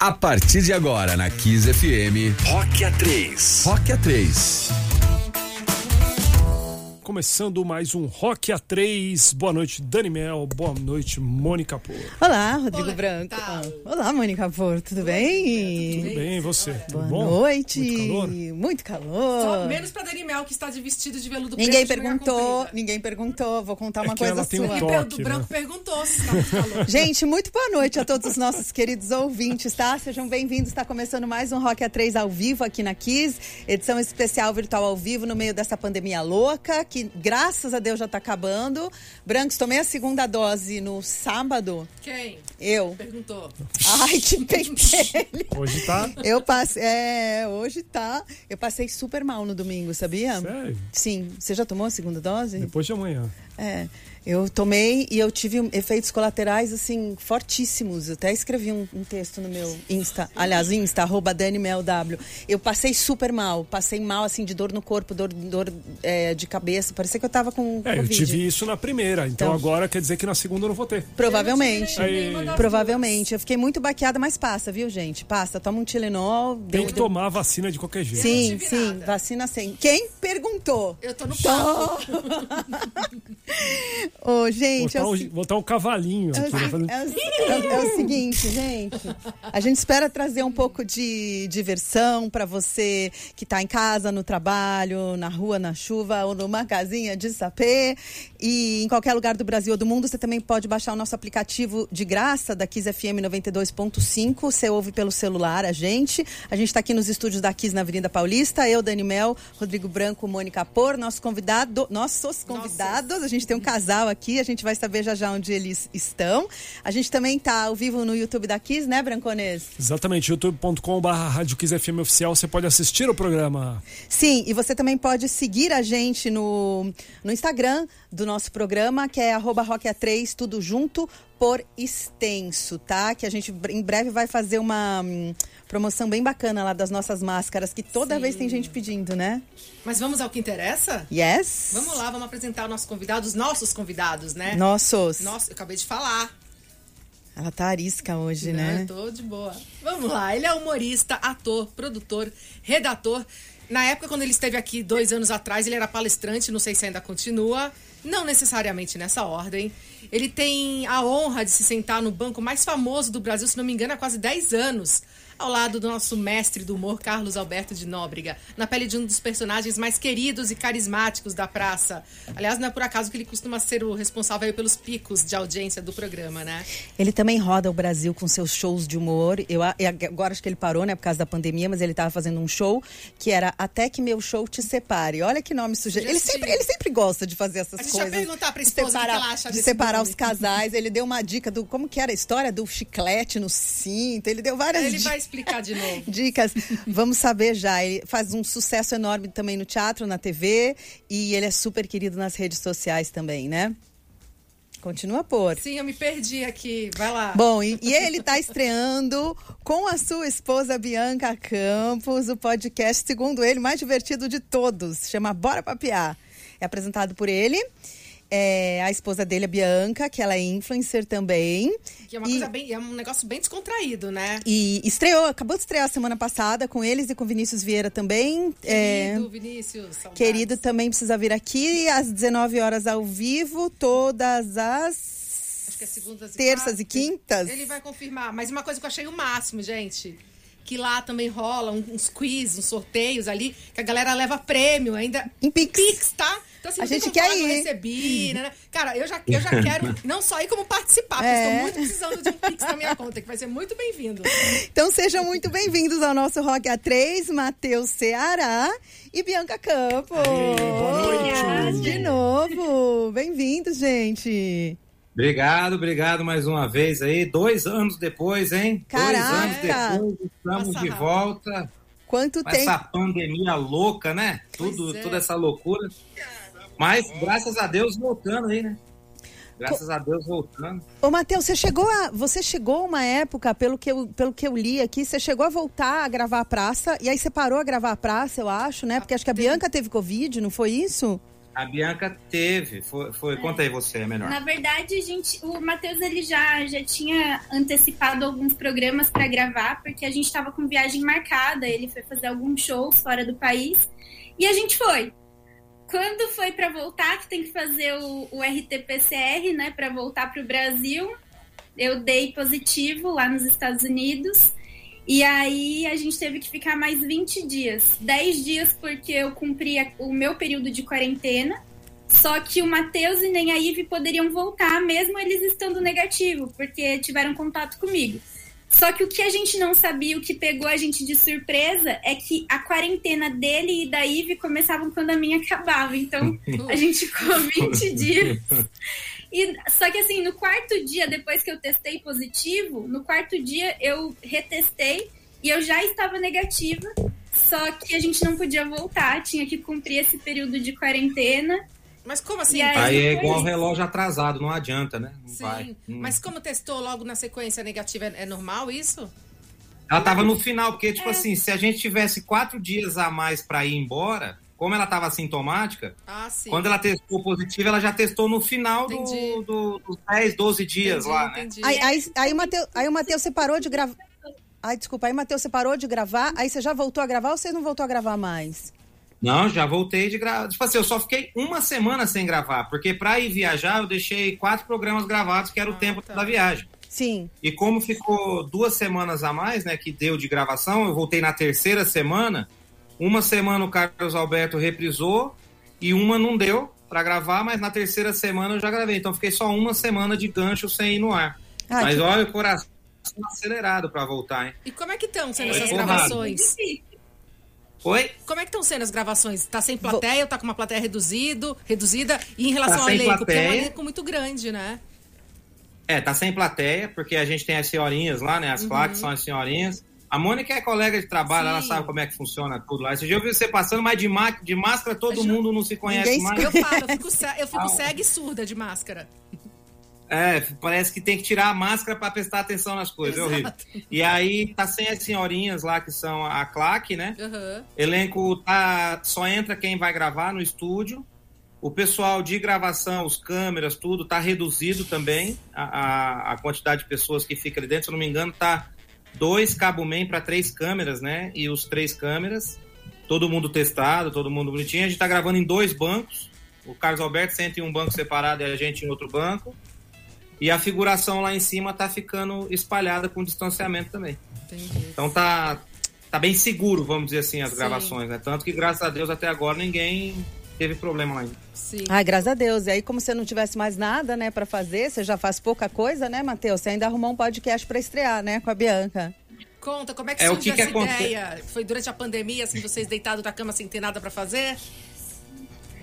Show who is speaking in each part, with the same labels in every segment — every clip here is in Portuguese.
Speaker 1: A partir de agora, na Kiss FM,
Speaker 2: Rock A3.
Speaker 1: Rock A3.
Speaker 3: Começando mais um Rock A3. Boa noite, Dani Mel. Boa noite, Mônica Porto.
Speaker 4: Olá, Rodrigo
Speaker 5: Olá,
Speaker 4: Branco.
Speaker 5: tal?
Speaker 4: Olá, Mônica Porto, tudo bem?
Speaker 3: Tudo bem, e você? Tudo
Speaker 4: Boa
Speaker 3: bom?
Speaker 4: noite.
Speaker 3: Muito calor?
Speaker 4: Muito calor.
Speaker 5: Só menos pra Dani Mel, que está de vestido de veludo
Speaker 4: Ninguém perguntou, ninguém perguntou. Vou contar
Speaker 3: É
Speaker 4: uma
Speaker 3: que
Speaker 4: coisa
Speaker 3: ela tem um
Speaker 4: sua.
Speaker 5: E
Speaker 3: toque. Né?
Speaker 5: Branco perguntou se está muito calor.
Speaker 4: Gente, muito boa noite a todos os nossos queridos ouvintes, tá? Sejam bem-vindos. Está começando mais um Rock A3 ao vivo aqui na Kiss, edição especial virtual ao vivo no meio dessa pandemia louca, que graças a Deus já tá acabando. Brancos, tomei a segunda dose no sábado.
Speaker 5: Quem?
Speaker 4: Eu.
Speaker 5: Perguntou.
Speaker 4: Ai, que pentelho.
Speaker 3: Hoje tá.
Speaker 4: Eu passei. É, hoje tá. Eu passei super mal no domingo, sabia?
Speaker 3: Sério?
Speaker 4: Sim. Você já tomou a segunda dose?
Speaker 3: Depois de amanhã.
Speaker 4: É. Eu tomei e eu tive efeitos colaterais, assim, fortíssimos. Eu até escrevi um, um texto no meu Insta. Aliás, Insta, arroba DaniMelW. Eu passei super mal. Passei mal, assim, de dor no corpo, dor, dor é, de cabeça. Parecia que eu tava com
Speaker 3: É, eu tive isso na primeira. Então,
Speaker 4: Então-
Speaker 3: agora quer dizer que na segunda eu não vou ter.
Speaker 4: Provavelmente.
Speaker 5: Eu
Speaker 4: Provavelmente. Eu fiquei muito baqueada, mas passa, viu, gente? Passa. Toma um Tilenol.
Speaker 3: Tem que
Speaker 4: deu-
Speaker 3: tomar a vacina de qualquer jeito.
Speaker 4: Sim, sim,
Speaker 5: nada.
Speaker 4: vacina sem. Quem perguntou?
Speaker 5: Eu tô no papo.
Speaker 4: Ô, gente, é
Speaker 3: Botar
Speaker 4: o,
Speaker 3: um,
Speaker 4: se-
Speaker 3: botar um cavalinho
Speaker 4: é o
Speaker 3: aqui,
Speaker 4: é o- é o- é o seguinte, gente. A gente espera trazer um pouco de diversão pra você que tá em casa, no trabalho, na rua, na chuva ou numa casinha de sapê. E em qualquer lugar do Brasil ou do mundo, você também pode baixar o nosso aplicativo de graça da Kiss FM 92.5. Você ouve pelo celular a gente. A gente está aqui nos estúdios da Kiss na Avenida Paulista. Eu, Dani Mel, Rodrigo Branco, Mônica Por, nosso convidado, nossos convidados. A gente tem um casal aqui, a gente vai saber já já onde eles estão. A gente também tá ao vivo no YouTube da Kiss, né, Branconês?
Speaker 3: Exatamente, youtube.com.br Rádio Kiss FM Oficial. Você pode assistir o programa.
Speaker 4: Sim, e você também pode seguir a gente no, no Instagram do nosso programa, que é arroba rockea3, tudo junto, por extenso, tá? Que a gente em breve vai fazer uma hum, promoção bem bacana lá das nossas máscaras, que toda
Speaker 5: Sim.
Speaker 4: vez tem gente pedindo, né?
Speaker 5: Mas vamos ao que interessa?
Speaker 4: Yes?
Speaker 5: Vamos lá, vamos apresentar o nosso convidado, os nossos convidados, né?
Speaker 4: Nossos.
Speaker 5: Nossa, eu acabei de falar.
Speaker 4: Ela tá arisca hoje,
Speaker 5: Não,
Speaker 4: né?
Speaker 5: eu tô de boa. Vamos lá, ele é humorista, ator, produtor, redator. Na época, quando ele esteve aqui dois anos atrás, ele era palestrante, não sei se ainda continua. Não necessariamente nessa ordem. Ele tem a honra de se sentar no banco mais famoso do Brasil, se não me engano, há quase 10 anos. Ao lado do nosso mestre do humor, Carlos Alberto de Nóbrega, na pele de um dos personagens mais queridos e carismáticos da praça. Aliás, não é por acaso que ele costuma ser o responsável pelos picos de audiência do programa, né?
Speaker 4: Ele também roda o Brasil com seus shows de humor. Eu e agora acho que ele parou, né, por causa da pandemia, mas ele estava fazendo um show que era Até que meu show te separe. Olha que nome sugerido. Ele sempre, ele sempre gosta de fazer essas
Speaker 5: A gente
Speaker 4: coisas.
Speaker 5: perguntar pra esposa o que
Speaker 4: separar,
Speaker 5: ela acha
Speaker 4: de separar
Speaker 5: nome.
Speaker 4: os casais. Ele deu uma dica do como que era a história do chiclete no cinto. Ele deu várias
Speaker 5: Ele
Speaker 4: di-
Speaker 5: vai explicar de novo.
Speaker 4: dicas. Vamos saber já. Ele faz um sucesso enorme também no teatro, na TV e ele é super querido nas redes sociais também, né? Continua por.
Speaker 5: Sim, eu me perdi aqui. Vai lá.
Speaker 4: Bom, e, e ele está estreando com a sua esposa Bianca Campos o podcast, segundo ele, mais divertido de todos. Chama Bora Papiar. É apresentado por ele. É, a esposa dele, a Bianca, que ela é influencer também.
Speaker 5: que é uma
Speaker 4: e-
Speaker 5: coisa bem, é um negócio bem descontraído, né?
Speaker 4: E estreou, acabou de estrear semana passada com eles e com Vinícius Vieira também. É,
Speaker 5: Querido Vinícius, saudades.
Speaker 4: querido também precisa vir aqui às 19 horas ao vivo, todas as
Speaker 5: Acho que é segundas e
Speaker 4: terças
Speaker 5: quartas.
Speaker 4: e quintas.
Speaker 5: Ele vai confirmar. Mas uma coisa que eu achei o máximo, gente. Que lá também rola uns quiz, uns sorteios ali, que a galera leva prêmio ainda.
Speaker 4: Em Pix.
Speaker 5: Pix, tá? Então, assim,
Speaker 4: A gente quer
Speaker 5: falar,
Speaker 4: ir.
Speaker 5: recebi, né? Cara, eu já, eu já quero não só ir como participar, porque
Speaker 4: É.
Speaker 5: estou muito precisando de um Pix na minha conta, que vai ser muito bem-vindo.
Speaker 4: Então sejam muito bem-vindos ao nosso Rock A3, Matheus Ceará e Bianca Campos.
Speaker 3: boa noite.
Speaker 4: De novo. Bem-vindos, gente.
Speaker 6: Obrigado, obrigado mais uma vez aí. Dois anos depois, hein?
Speaker 4: Caraca!
Speaker 6: Dois anos depois, estamos
Speaker 5: Passa
Speaker 6: de
Speaker 5: rápido.
Speaker 6: volta.
Speaker 4: Quanto
Speaker 6: Com
Speaker 4: tempo?
Speaker 6: essa pandemia louca, né? Tudo,
Speaker 5: é.
Speaker 6: Toda essa loucura. Mas, graças a Deus, voltando aí, né? Graças a Deus, voltando.
Speaker 4: Ô, Matheus, você chegou a. Você chegou uma época, pelo que, eu, pelo que eu li aqui, você chegou a voltar a gravar a praça, e aí você parou a gravar a praça, eu acho, né? Porque acho que a Bianca teve Covid, não foi isso?
Speaker 6: A Bianca teve. Foi, foi. Conta aí você, é melhor.
Speaker 2: Na verdade, a gente, o Matheus ele já, já tinha antecipado alguns programas para gravar, porque a gente estava com viagem marcada. Ele foi fazer alguns shows fora do país e a gente foi. Quando foi para voltar, que tem que fazer o, o RT-PCR, né, para voltar para o Brasil, eu dei positivo lá nos Estados Unidos. E aí a gente teve que ficar mais 20 dias. 10 dias porque eu cumpria o meu período de quarentena. Só que o Matheus e nem a Ive poderiam voltar, mesmo eles estando negativo, porque tiveram contato comigo. Só que o que a gente não sabia, o que pegou a gente de surpresa, é que a quarentena dele e da Ive começavam quando a minha acabava. Então a gente ficou 20 dias. E, só que assim, no quarto dia, depois que eu testei positivo, no quarto dia eu retestei e eu já estava negativa. Só que a gente não podia voltar, tinha que cumprir esse período de quarentena.
Speaker 5: Mas como assim?
Speaker 2: Aí-
Speaker 6: Aí é igual relógio atrasado, não adianta, né? Não
Speaker 5: Sim.
Speaker 6: vai. Hum.
Speaker 5: Mas como testou logo na sequência negativa, é é normal isso?
Speaker 6: Ela tava no final, porque,
Speaker 2: É.
Speaker 6: tipo assim, se a gente tivesse quatro dias a mais pra ir embora, como ela tava assintomática,
Speaker 5: Ah, sim.
Speaker 6: quando ela testou positivo, ela já testou no final do, do- dos 10, 12 dias
Speaker 5: Entendi,
Speaker 6: lá, né?
Speaker 5: entendi.
Speaker 4: Aí, aí, aí o aí o Mateus você parou de gravar. Ai, desculpa, aí o Matheus você parou de gravar, aí você já voltou a gravar ou você não voltou a gravar mais?
Speaker 6: Não, já voltei de gravar. Tipo assim, eu só fiquei uma semana sem gravar, porque pra ir viajar eu deixei quatro programas gravados, que era o
Speaker 5: Ah,
Speaker 6: tempo
Speaker 5: tá.
Speaker 6: da viagem.
Speaker 4: Sim.
Speaker 6: E como ficou duas semanas a mais, né, que deu de gravação, eu voltei na terceira semana. Uma semana o Carlos Alberto reprisou e uma não deu pra gravar, mas na terceira semana eu já gravei. Então fiquei só uma semana de gancho sem ir no ar.
Speaker 4: Ah,
Speaker 6: mas
Speaker 4: que-
Speaker 6: olha o coração acelerado pra voltar, hein?
Speaker 5: E como é que estão sendo
Speaker 6: Foi
Speaker 5: essas
Speaker 6: porrada.
Speaker 5: gravações?
Speaker 6: Oi?
Speaker 5: Como é que estão sendo as gravações? Tá sem plateia ou tá com uma plateia reduzido, reduzida? E em relação
Speaker 6: Tá
Speaker 5: ao elenco? Porque é um elenco muito grande, né?
Speaker 6: É, tá sem plateia, porque a gente tem as senhorinhas lá, né? As claques são as senhorinhas. A Mônica é colega de trabalho,
Speaker 5: Sim.
Speaker 6: ela sabe como é que funciona tudo lá. Esse dia eu vi você passando, mas de, ma- de máscara todo mundo não se conhece
Speaker 4: Ninguém
Speaker 6: mais.
Speaker 5: Eu falo, eu fico, eu fico
Speaker 6: Ah.
Speaker 5: cega e surda de máscara.
Speaker 6: É, parece que tem que tirar a máscara para prestar atenção nas coisas, é horrível.
Speaker 5: Exato.
Speaker 6: E aí tá sem as senhorinhas lá que são a claque, né?
Speaker 5: Aham.
Speaker 6: Elenco tá só entra quem vai gravar no estúdio. O pessoal de gravação, os câmeras, tudo tá reduzido também a, a, a quantidade de pessoas que fica ali dentro. Se eu não me engano, tá dois cabo man para três câmeras, né? E os três câmeras, todo mundo testado, todo mundo bonitinho. A gente tá gravando em dois bancos. O Carlos Alberto senta em um banco separado e a gente em outro banco. E a figuração lá em cima tá ficando espalhada com distanciamento também.
Speaker 5: Entendi.
Speaker 6: Então tá, tá bem seguro, vamos dizer assim, as
Speaker 5: Sim.
Speaker 6: gravações, né? Tanto que, graças a Deus, até agora ninguém teve problema lá ainda.
Speaker 5: Sim.
Speaker 4: Ai, graças a Deus. E aí, como você não tivesse mais nada, né, pra fazer, você já faz pouca coisa, né, Matheus? Você ainda arrumou um podcast pra estrear, né, com a Bianca.
Speaker 5: Conta, como é que
Speaker 6: É,
Speaker 5: surgiu
Speaker 6: que que
Speaker 5: essa
Speaker 6: aconte-
Speaker 5: ideia? Foi durante a pandemia, assim, vocês deitados na cama sem ter nada pra fazer?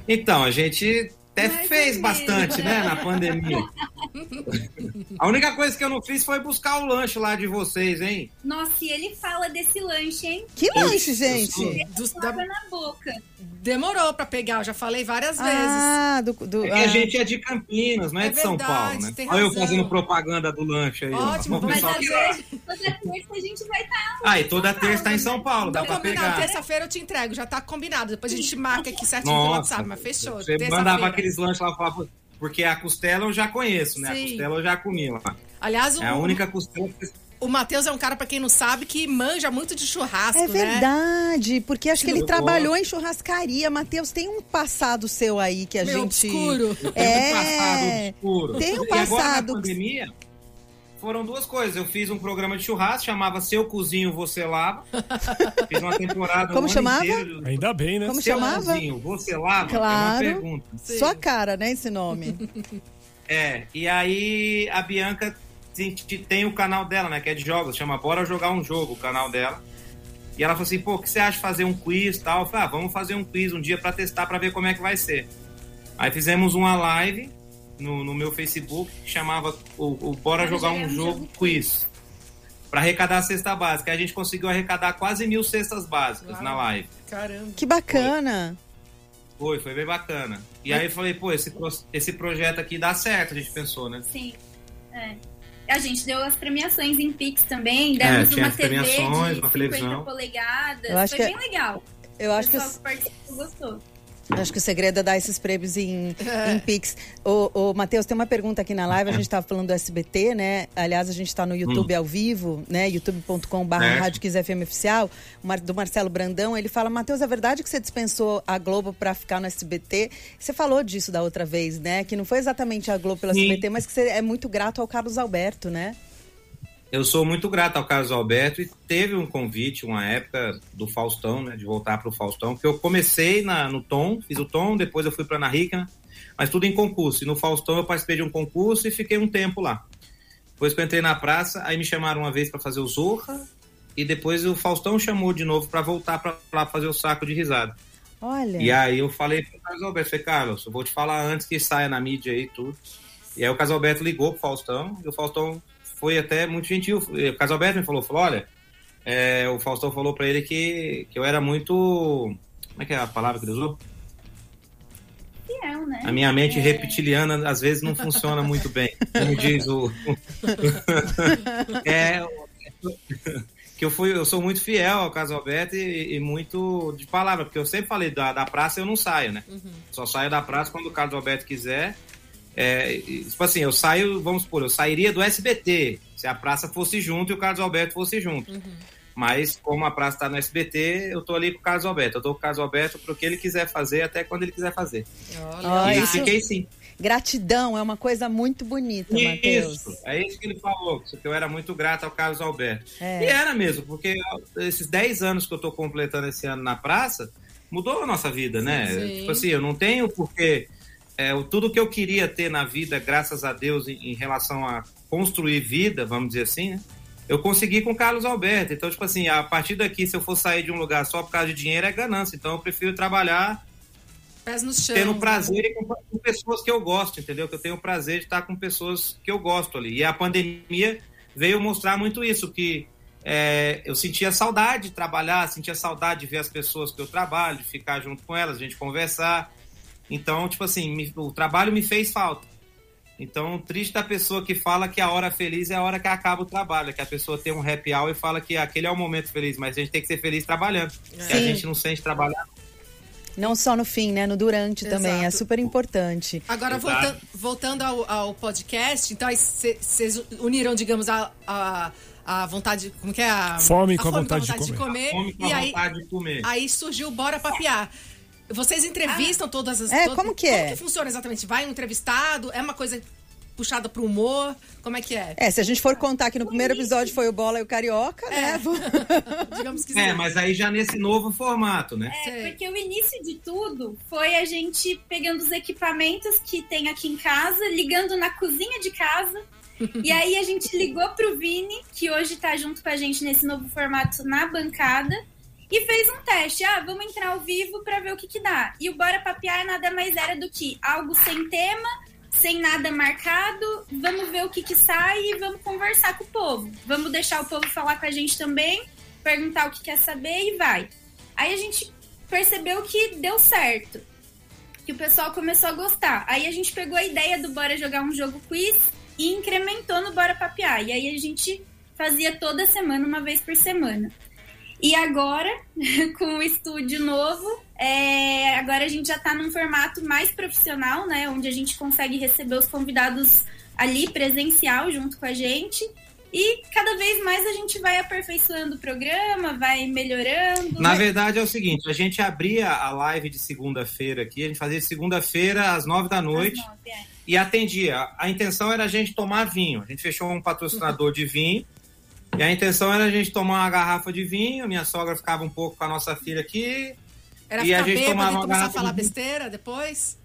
Speaker 6: Então, a gente até
Speaker 2: Mais
Speaker 6: fez bastante, né, na pandemia. a única coisa que eu não fiz foi buscar o lanche lá de vocês, hein?
Speaker 2: Nossa, e ele fala desse lanche, hein?
Speaker 4: Que lanche, gente?
Speaker 5: Dos- da-
Speaker 2: na boca.
Speaker 5: Demorou pra pegar, eu já falei várias vezes.
Speaker 4: Ah, do, do,
Speaker 6: É que
Speaker 4: ah.
Speaker 6: a gente é de Campinas, não é,
Speaker 5: É
Speaker 6: de São
Speaker 5: verdade,
Speaker 6: Paulo, né?
Speaker 5: tem
Speaker 6: Olha eu fazendo propaganda do lanche aí.
Speaker 5: Ótimo,
Speaker 6: O
Speaker 5: mas
Speaker 6: pessoal
Speaker 2: Mas
Speaker 6: que-
Speaker 2: às vezes, toda terça a gente vai estar.
Speaker 6: Ah, e toda terça tá em São Paulo, dá
Speaker 5: Então,
Speaker 6: pra
Speaker 5: combinado,
Speaker 6: pegar.
Speaker 5: terça-feira eu te entrego, já tá combinado. Depois a gente marca aqui certinho pelo
Speaker 6: Nossa,
Speaker 5: WhatsApp, mas fechou.
Speaker 6: você mandava aqueles lanches lá, porque a costela eu já conheço, né?
Speaker 5: Sim.
Speaker 6: A costela eu já comi lá.
Speaker 5: Aliás, o,
Speaker 6: É a única costela que
Speaker 5: o Matheus é um cara, pra quem não sabe, que manja muito de churrasco,
Speaker 4: É
Speaker 5: né?
Speaker 4: verdade, porque acho que ele
Speaker 6: Eu
Speaker 4: trabalhou em churrascaria. Matheus, tem um passado seu aí que a
Speaker 5: Meio
Speaker 4: gente.
Speaker 5: obscuro.
Speaker 6: Tem um
Speaker 4: É.
Speaker 6: passado obscuro.
Speaker 4: Tem um
Speaker 6: E agora,
Speaker 4: passado-
Speaker 6: na pandemia, foram duas coisas. Eu fiz um programa de churrasco, chamava Seu Cozinho, Você Lava. Fiz uma temporada
Speaker 4: Como
Speaker 6: um ano
Speaker 4: chamava?
Speaker 6: inteiro.
Speaker 3: Ainda bem, né?
Speaker 4: Como
Speaker 6: Seu
Speaker 4: chamava?
Speaker 6: Cozinho, Você Lava?
Speaker 4: Claro.
Speaker 6: É uma pergunta.
Speaker 5: Sim.
Speaker 4: Sua cara, né, esse nome?
Speaker 6: É, e aí a Bianca tem, tem o canal dela, né, que é de jogos, chama Bora Jogar um Jogo, o canal dela. E ela falou assim, pô, o que você acha de fazer um quiz e tal? Eu falei, ah, vamos fazer um quiz um dia pra testar, pra ver como é que vai ser. Aí fizemos uma live no, no meu Facebook que chamava o, o Bora Jogar um Jogo Quiz. Pra arrecadar a cesta básica. Aí a gente conseguiu arrecadar quase mil cestas básicas
Speaker 5: Uau.
Speaker 6: na live.
Speaker 5: Caramba.
Speaker 4: Que bacana.
Speaker 6: Foi, foi bem bacana. E aí eu falei, pô, esse, esse projeto aqui dá certo, a gente pensou, né?
Speaker 2: Sim. É. A gente deu as premiações em Pix também,
Speaker 6: É,
Speaker 2: demos
Speaker 6: tinha
Speaker 2: uma
Speaker 6: as
Speaker 2: TV
Speaker 6: premiações,
Speaker 2: de
Speaker 6: uma
Speaker 2: 50
Speaker 6: televisão.
Speaker 2: polegadas.
Speaker 4: Eu acho
Speaker 2: Foi
Speaker 4: que-
Speaker 2: bem legal.
Speaker 4: Eu acho
Speaker 2: o
Speaker 4: que.
Speaker 2: pessoal que participou gostou.
Speaker 4: Acho que o segredo é dar esses prêmios em, em Pix. Ô, ô Matheus, tem uma pergunta aqui na live. A gente estava falando do SBT, né? Aliás, a gente está no YouTube
Speaker 6: Hum.
Speaker 4: ao vivo, né? youtube.com.br
Speaker 6: É.
Speaker 4: Rádio FM Oficial, do Marcelo Brandão. Ele fala, Matheus, é verdade que você dispensou a Globo para ficar no SBT? Você falou disso da outra vez, né? Que não foi exatamente a Globo pela
Speaker 6: Sim.
Speaker 4: SBT, mas que você é muito grato ao Carlos Alberto, né?
Speaker 6: Eu sou muito grato ao Carlos Alberto e teve um convite, uma época do Faustão, né, de voltar para o Faustão, que eu comecei na, no Tom, fiz o Tom, depois eu fui para Ana Hickman, mas tudo em concurso. E no Faustão eu participei de um concurso e fiquei um tempo lá. Depois que eu entrei na praça, aí me chamaram uma vez para fazer o Zorra e depois o Faustão chamou de novo para voltar para lá fazer o saco de risada.
Speaker 4: Olha.
Speaker 6: E aí eu falei pro Carlos Alberto, falei, Carlos, eu vou te falar antes que saia na mídia aí e tudo. E aí o Carlos Alberto ligou pro Faustão, e o Faustão foi até muito gentil. O Carlos Alberto me falou, falou, olha, é, o Faustão falou pra ele que, que eu era muito... Como é que é a palavra que ele usou?
Speaker 2: Fiel, né?
Speaker 6: A minha mente reptiliana às vezes não funciona muito bem, como diz o... é, que eu fui, eu sou muito fiel ao Carlos Alberto e, e muito de palavra, porque eu sempre falei da, da praça eu não saio, né? Só saio da praça quando o Carlos Alberto quiser. É, tipo assim, eu saio, vamos supor, eu sairia do SBT se a praça fosse junto e o Carlos Alberto fosse junto. Mas como a praça está no SBT, eu tô ali com o Carlos Alberto. Eu tô com o Carlos Alberto pro que ele quiser fazer até quando ele quiser fazer.
Speaker 4: Olha,
Speaker 6: e
Speaker 4: isso-
Speaker 6: fiquei sim.
Speaker 4: Gratidão é uma coisa muito bonita, Matheus.
Speaker 6: Isso, é isso que ele falou, que eu era muito grato ao Carlos Alberto.
Speaker 4: É.
Speaker 6: E era mesmo, porque esses 10 anos que eu tô completando esse ano na praça, mudou a nossa vida, né?
Speaker 5: Sim.
Speaker 6: Tipo assim, eu não tenho porque é, o- tudo que eu queria ter na vida, graças a Deus, em, em relação a construir vida, vamos dizer assim, né? Eu consegui com o Carlos Alberto. Então, tipo assim, a partir daqui, se eu for sair de um lugar só por causa de dinheiro, é ganância. Então, eu prefiro trabalhar
Speaker 5: Pés no chão.
Speaker 6: tendo prazer e com, com pessoas que eu gosto, entendeu? Que eu tenho prazer de estar com pessoas que eu gosto ali. E a pandemia veio mostrar muito isso, que é, eu sentia saudade de trabalhar, sentia saudade de ver as pessoas que eu trabalho, de ficar junto com elas, a gente conversar. Então, tipo assim, me- o trabalho me fez falta. Então, triste da pessoa que fala que a hora feliz é a hora que acaba o trabalho, que a pessoa tem um happy hour e fala que aquele é o momento feliz, mas a gente tem que ser feliz trabalhando. Que a gente não sente trabalhar.
Speaker 4: Não só no fim, né? No durante também. É
Speaker 5: Exato.
Speaker 4: super importante.
Speaker 5: Agora,
Speaker 6: Exato.
Speaker 5: voltando, ao, ao podcast, então vocês uniram, digamos, a, a, a vontade. Como que é? A,
Speaker 3: Fome
Speaker 5: a
Speaker 3: com a vontade de
Speaker 6: Fome com
Speaker 5: E
Speaker 6: a
Speaker 5: aí,
Speaker 6: vontade de comer.
Speaker 5: aí surgiu Bora Papiar. Vocês entrevistam todas as.
Speaker 4: É,
Speaker 5: todas-
Speaker 4: como que é?
Speaker 5: Como que funciona exatamente? Vai um entrevistado? É uma coisa puxada pro humor? Como é que é?
Speaker 4: É, se a gente for contar que no primeiro episódio foi o Bola e o Carioca, né?
Speaker 5: Digamos que
Speaker 6: É,
Speaker 5: sim.
Speaker 6: mas aí já nesse novo formato, né?
Speaker 2: É,
Speaker 5: Sei.
Speaker 2: porque o início de tudo foi a gente pegando os equipamentos que tem aqui em casa, ligando na cozinha de casa. e aí a gente ligou pro Vini, que hoje tá junto com a gente nesse novo formato na bancada, e fez um teste. Ah, vamos entrar ao vivo pra ver o que que dá. E o Bora Papiar nada mais era do que algo sem tema, sem nada marcado, vamos ver o que que sai e vamos conversar com o povo. Vamos deixar o povo falar com a gente também, perguntar o que quer saber e vai. Aí a gente percebeu que deu certo. Que o pessoal começou a gostar. Aí a gente pegou a ideia do Bora jogar um jogo quiz e incrementou no Bora Papiar. E aí a gente fazia toda semana, uma vez por semana. E agora, com o estúdio novo, é, agora a gente já tá num formato mais profissional, né? Onde a gente consegue receber os convidados ali presencial junto com a gente. E cada vez mais a gente vai aperfeiçoando o programa, vai melhorando.
Speaker 6: Na verdade é o seguinte, a gente abria a live de segunda-feira aqui, a gente fazia segunda-feira às nove da noite
Speaker 2: nove, é.
Speaker 6: e atendia. A intenção era a gente tomar vinho. A gente fechou um patrocinador de vinho e a intenção era a gente tomar uma garrafa de vinho. Minha sogra ficava um pouco com a nossa filha aqui.
Speaker 5: Era
Speaker 6: E a gente
Speaker 5: bêbado
Speaker 6: tomava
Speaker 5: e
Speaker 6: uma
Speaker 5: começar a
Speaker 6: garrafa
Speaker 5: falar
Speaker 6: de
Speaker 5: besteira depois?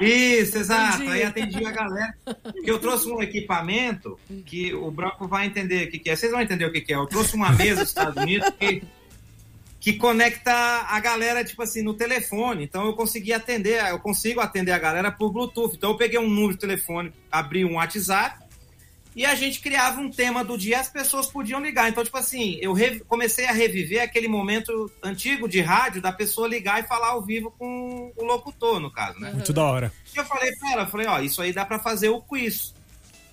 Speaker 6: Isso, exato. Aí atendia a galera. Porque eu trouxe um equipamento que o Branco vai entender o que, que é. Vocês vão entender o que, que é. Eu trouxe uma mesa dos Estados Unidos que, que conecta a galera, tipo assim, no telefone. Então eu consegui atender, eu consigo atender a galera por Bluetooth. Então eu peguei um número de telefone, abri um WhatsApp e a gente criava um tema do dia, as pessoas podiam ligar. Então, tipo assim, eu comecei a reviver aquele momento antigo de rádio da pessoa ligar e falar ao vivo com o locutor, no caso, né?
Speaker 3: Muito da hora.
Speaker 6: E eu falei pra ela, eu falei, ó, isso aí dá pra fazer o quiz.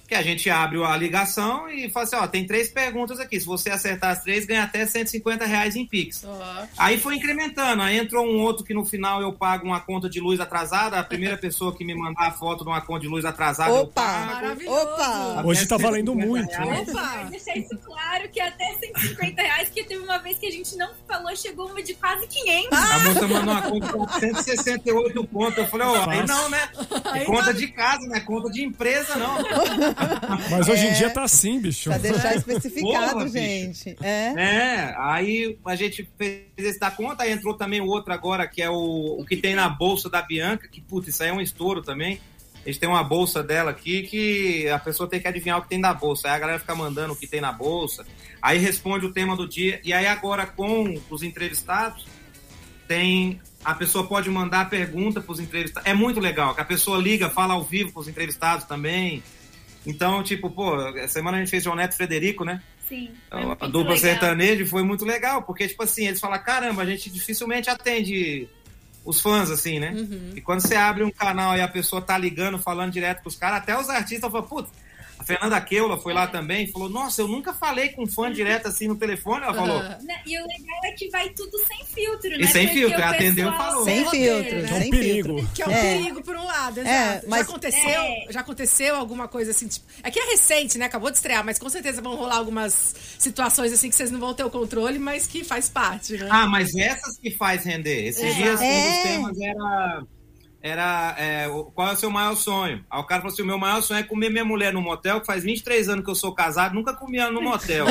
Speaker 6: Que a gente abre a ligação e fala assim, ó, tem três perguntas aqui. Se você acertar as três, ganha até 150 reais em Pix.
Speaker 5: Ó.
Speaker 6: Aí foi incrementando. Aí entrou um outro que no final eu pago uma conta de luz atrasada. A primeira pessoa que me mandar a foto de uma conta de luz atrasada, eu
Speaker 4: Opa! Opa!
Speaker 3: Hoje tá valendo
Speaker 6: 150
Speaker 3: muito.
Speaker 6: reais.
Speaker 2: Vai
Speaker 5: Opa!
Speaker 2: deixar isso claro que até 150 reais, porque teve uma vez que a gente não falou, chegou uma de quase 500.
Speaker 6: A moça mandou uma conta de 168 pontos. Eu falei, ó, aí
Speaker 3: Fácil.
Speaker 6: não, né? É
Speaker 5: Aí
Speaker 6: conta de casa, não é conta de empresa, não.
Speaker 3: Mas hoje em dia tá assim, bicho.
Speaker 4: Pra deixar especificado,
Speaker 6: Porra,
Speaker 4: gente. É.
Speaker 6: É, aí a gente fez esse da conta, aí entrou também o outro agora, que é o, o que tem na bolsa da Bianca, que, puta, isso aí é um estouro também. A gente tem uma bolsa dela aqui que a pessoa tem que adivinhar o que tem na bolsa. Aí a galera fica mandando o que tem na bolsa. Aí responde o tema do dia. E aí agora com os entrevistados, tem. A pessoa pode mandar pergunta para os entrevistados. É muito legal, que a pessoa liga, fala ao vivo com os entrevistados também. Então, tipo, pô, essa semana a gente fez João Neto e Frederico, né?
Speaker 2: Sim.
Speaker 6: A dupla sertaneja foi muito legal, porque, tipo assim, eles falam, caramba, a gente dificilmente atende os fãs, assim, né? E quando você abre um canal e a pessoa tá ligando, falando direto com os caras, até os artistas falam, putz, a Fernanda Keula foi lá também e falou, nossa, eu nunca falei com um fã direto assim no telefone, ela falou.
Speaker 2: E o legal é que vai tudo sem filtro, né?
Speaker 6: E sem
Speaker 2: Porque
Speaker 6: filtro, atendeu e falou.
Speaker 4: Sem
Speaker 5: roteiro,
Speaker 4: filtro,
Speaker 5: né?
Speaker 3: É um
Speaker 4: sem
Speaker 3: perigo.
Speaker 4: filtro.
Speaker 5: Que é um
Speaker 4: É.
Speaker 5: perigo por um lado, exato.
Speaker 4: É, mas-
Speaker 5: já aconteceu,
Speaker 2: É.
Speaker 5: já aconteceu alguma coisa assim, tipo, é que é recente, né? Acabou de estrear, mas com certeza vão rolar algumas situações assim que vocês não vão ter o controle, mas que faz parte, né?
Speaker 6: Ah, mas essas que faz render. Esses
Speaker 5: É.
Speaker 6: dias um
Speaker 4: É.
Speaker 6: dos temas era. Era é, qual é o seu maior sonho? Aí o cara falou assim: o meu maior sonho é comer minha mulher no motel, que faz 23 anos que eu sou casado, nunca comi ela no motel.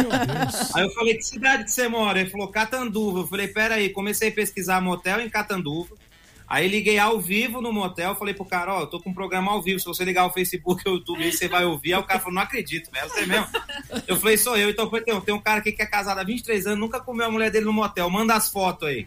Speaker 6: Aí eu falei, que cidade que você mora? Ele falou, Catanduva. Eu falei, peraí, comecei a pesquisar motel em Catanduva. Aí liguei ao vivo no motel, falei pro cara, ó, eu tô com um programa ao vivo, se você ligar o Facebook ou o YouTube aí, você vai ouvir. Aí o cara falou, não acredito, velho, é você mesmo. Eu falei, sou eu. Então tem, tem um cara aqui que é casado há 23 anos, nunca comeu a mulher dele no motel, manda as fotos aí.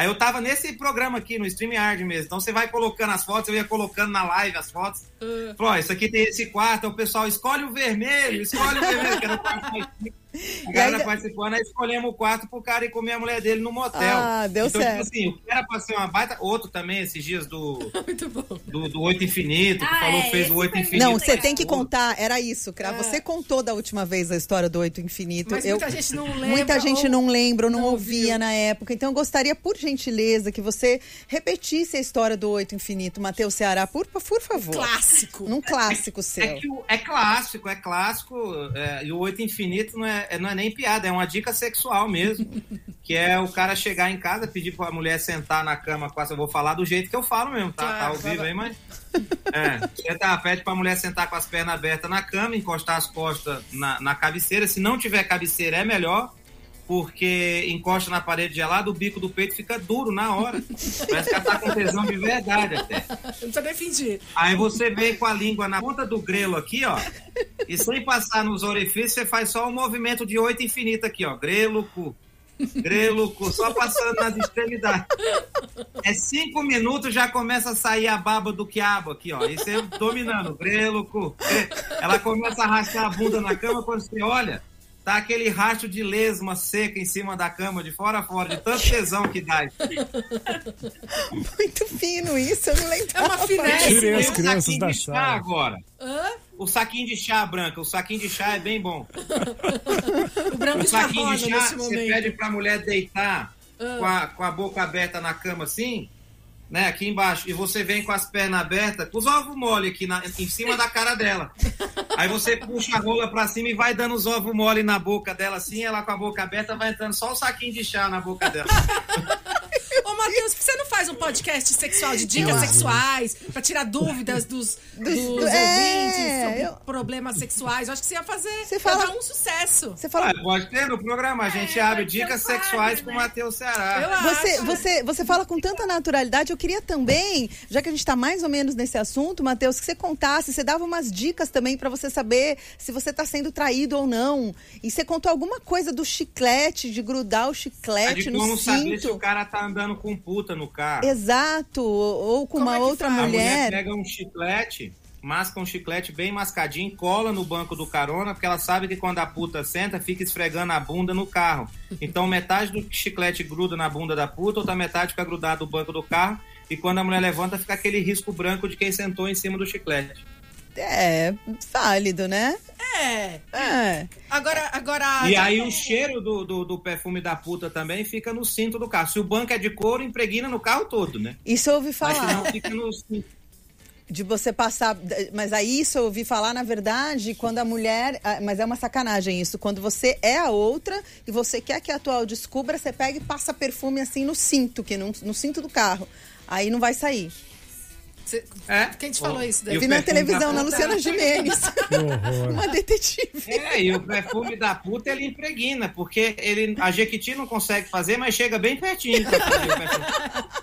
Speaker 6: Aí eu tava nesse programa aqui, no StreamYard mesmo. Então você vai colocando as fotos, eu ia colocando na live as fotos.
Speaker 5: Uh,
Speaker 6: Falou, isso aqui tem esse quarto, o pessoal escolhe o vermelho, escolhe o vermelho, que era o quarto mais chique. A galera
Speaker 4: ainda-
Speaker 6: participando, aí escolhemos o quarto pro cara ir comer a mulher dele no motel.
Speaker 4: Ah, deu
Speaker 6: então,
Speaker 4: certo.
Speaker 6: Tipo assim, o que era pra ser uma baita. Outro também, esses dias do,
Speaker 5: muito bom.
Speaker 6: do, do Oito Infinito, que
Speaker 2: Ah,
Speaker 6: falou
Speaker 2: é,
Speaker 6: que fez o Oito Infinito.
Speaker 4: Não, você tem que contar, era isso, Cra.
Speaker 5: É.
Speaker 4: Você contou da última vez a história do Oito Infinito.
Speaker 5: Mas
Speaker 4: Eu-
Speaker 5: muita gente não lembra.
Speaker 4: Muita gente
Speaker 5: ou-
Speaker 4: não lembra, ou não,
Speaker 5: não
Speaker 4: ouvia
Speaker 5: ouviu.
Speaker 4: na época. Então eu gostaria, por gentileza, que você repetisse a história do Oito Infinito, Matheus Ceará, por, por favor.
Speaker 5: Clássico.
Speaker 4: Num clássico
Speaker 6: É
Speaker 4: seu.
Speaker 6: que o- é clássico, é clássico. é, e o Oito Infinito não é, é- não é nem piada, é uma dica sexual mesmo. que é o cara chegar em casa, pedir pra mulher sentar na cama com essa. Eu vou falar do jeito que eu falo mesmo, tá?
Speaker 5: Claro,
Speaker 6: tá ao vivo aí, mas. É, você tá, pede pra mulher sentar com as pernas abertas na cama, encostar as costas na, na cabeceira. Se não tiver cabeceira, é melhor. Porque encosta na parede gelada, o bico do peito fica duro na hora. Parece que ela tá com tesão de verdade até.
Speaker 5: Não precisa nem fingir.
Speaker 6: Aí você vem com a língua na ponta do grelo aqui, ó. E sem passar nos orifícios, você faz só um movimento de oito infinito aqui, ó. Grelo, cu. Grelo, cu. Só passando nas extremidades. É cinco minutos, já começa a sair a baba do quiabo aqui, ó. E você dominando. Grelo, cu. Ela começa a arrastar a bunda na cama, quando você olha, tá aquele rastro de lesma seca em cima da cama, de fora a fora, de tanto tesão que dá.
Speaker 4: Muito fino isso, eu não
Speaker 5: É
Speaker 4: lembrava.
Speaker 5: uma finesse.
Speaker 3: Tirei as
Speaker 6: Tem o
Speaker 3: crianças
Speaker 6: saquinho
Speaker 3: da
Speaker 6: de chá
Speaker 3: sala.
Speaker 6: agora.
Speaker 5: Hã?
Speaker 6: O saquinho de chá branca, o saquinho de chá é bem bom.
Speaker 5: O branco
Speaker 6: O saquinho de chá,
Speaker 5: nesse
Speaker 6: você
Speaker 5: momento.
Speaker 6: pede pra mulher deitar com, a, com a boca aberta na cama assim, né, aqui embaixo, e você vem com as pernas abertas, com os ovos mole aqui na- em cima da cara dela. Aí você puxa a rola pra cima e vai dando os ovos mole na boca dela assim, ela com a boca aberta vai entrando só o saquinho de chá na boca dela.
Speaker 5: Ô, Matheus, por que você não faz um podcast sexual de dicas sexuais pra tirar dúvidas dos, dos,
Speaker 4: é,
Speaker 5: ouvintes sobre
Speaker 4: eu-
Speaker 5: problemas sexuais? Eu acho que você ia fazer.
Speaker 4: Você fala-
Speaker 5: um sucesso.
Speaker 4: Você fala.
Speaker 6: Ah, pode ter no programa, a gente
Speaker 2: É,
Speaker 6: abre dicas sexuais com o
Speaker 2: né?
Speaker 6: Matheus Ceará.
Speaker 5: Eu
Speaker 4: Você,
Speaker 5: acho.
Speaker 4: você, você fala com tanta naturalidade. Eu queria também, já que a gente está mais ou menos nesse assunto, Matheus, que você contasse, você dava umas dicas também para você saber se você está sendo traído ou não. E você contou alguma coisa do chiclete, de grudar o
Speaker 6: É
Speaker 4: chiclete
Speaker 6: de
Speaker 4: no
Speaker 6: como saber se
Speaker 4: cinto.
Speaker 6: o cara tá andando com puta no carro.
Speaker 4: Exato, ou com
Speaker 5: Como
Speaker 4: uma
Speaker 5: é
Speaker 4: outra
Speaker 5: faz?
Speaker 6: A mulher
Speaker 4: mulher.
Speaker 6: pega um chiclete, masca um chiclete bem mascadinho, cola no banco do carona, porque ela sabe que quando a puta senta, fica esfregando a bunda no carro. Então metade do chiclete gruda na bunda da puta, outra metade fica grudado no banco do carro, e quando a mulher levanta, fica aquele risco branco de quem sentou em cima do chiclete.
Speaker 4: É, válido, né?
Speaker 5: É.
Speaker 4: É.
Speaker 5: Agora, agora.
Speaker 6: E aí o cheiro do, do, do perfume da puta também fica no cinto do carro. Se o banco é de couro, impregna no carro todo, né?
Speaker 4: Isso eu ouvi
Speaker 6: Mas
Speaker 4: falar.
Speaker 6: se não, fica no cinto.
Speaker 4: De você passar. Mas aí isso eu ouvi falar, na verdade, quando a mulher. ah, Mas é uma sacanagem isso. Quando você é a outra e você quer que a atual descubra, você pega e passa perfume assim no cinto, que no, no cinto do carro. Aí não vai sair.
Speaker 5: Cê-
Speaker 6: É.
Speaker 5: Quem te falou isso,
Speaker 6: E
Speaker 5: David?
Speaker 6: o
Speaker 4: Vi na televisão, na Luciana Gimenez.
Speaker 3: Horror.
Speaker 4: uma detetive.
Speaker 6: É, e o perfume da puta ele impregna, porque ele, a Jequiti não consegue fazer, mas chega bem pertinho pra fazer o perfume.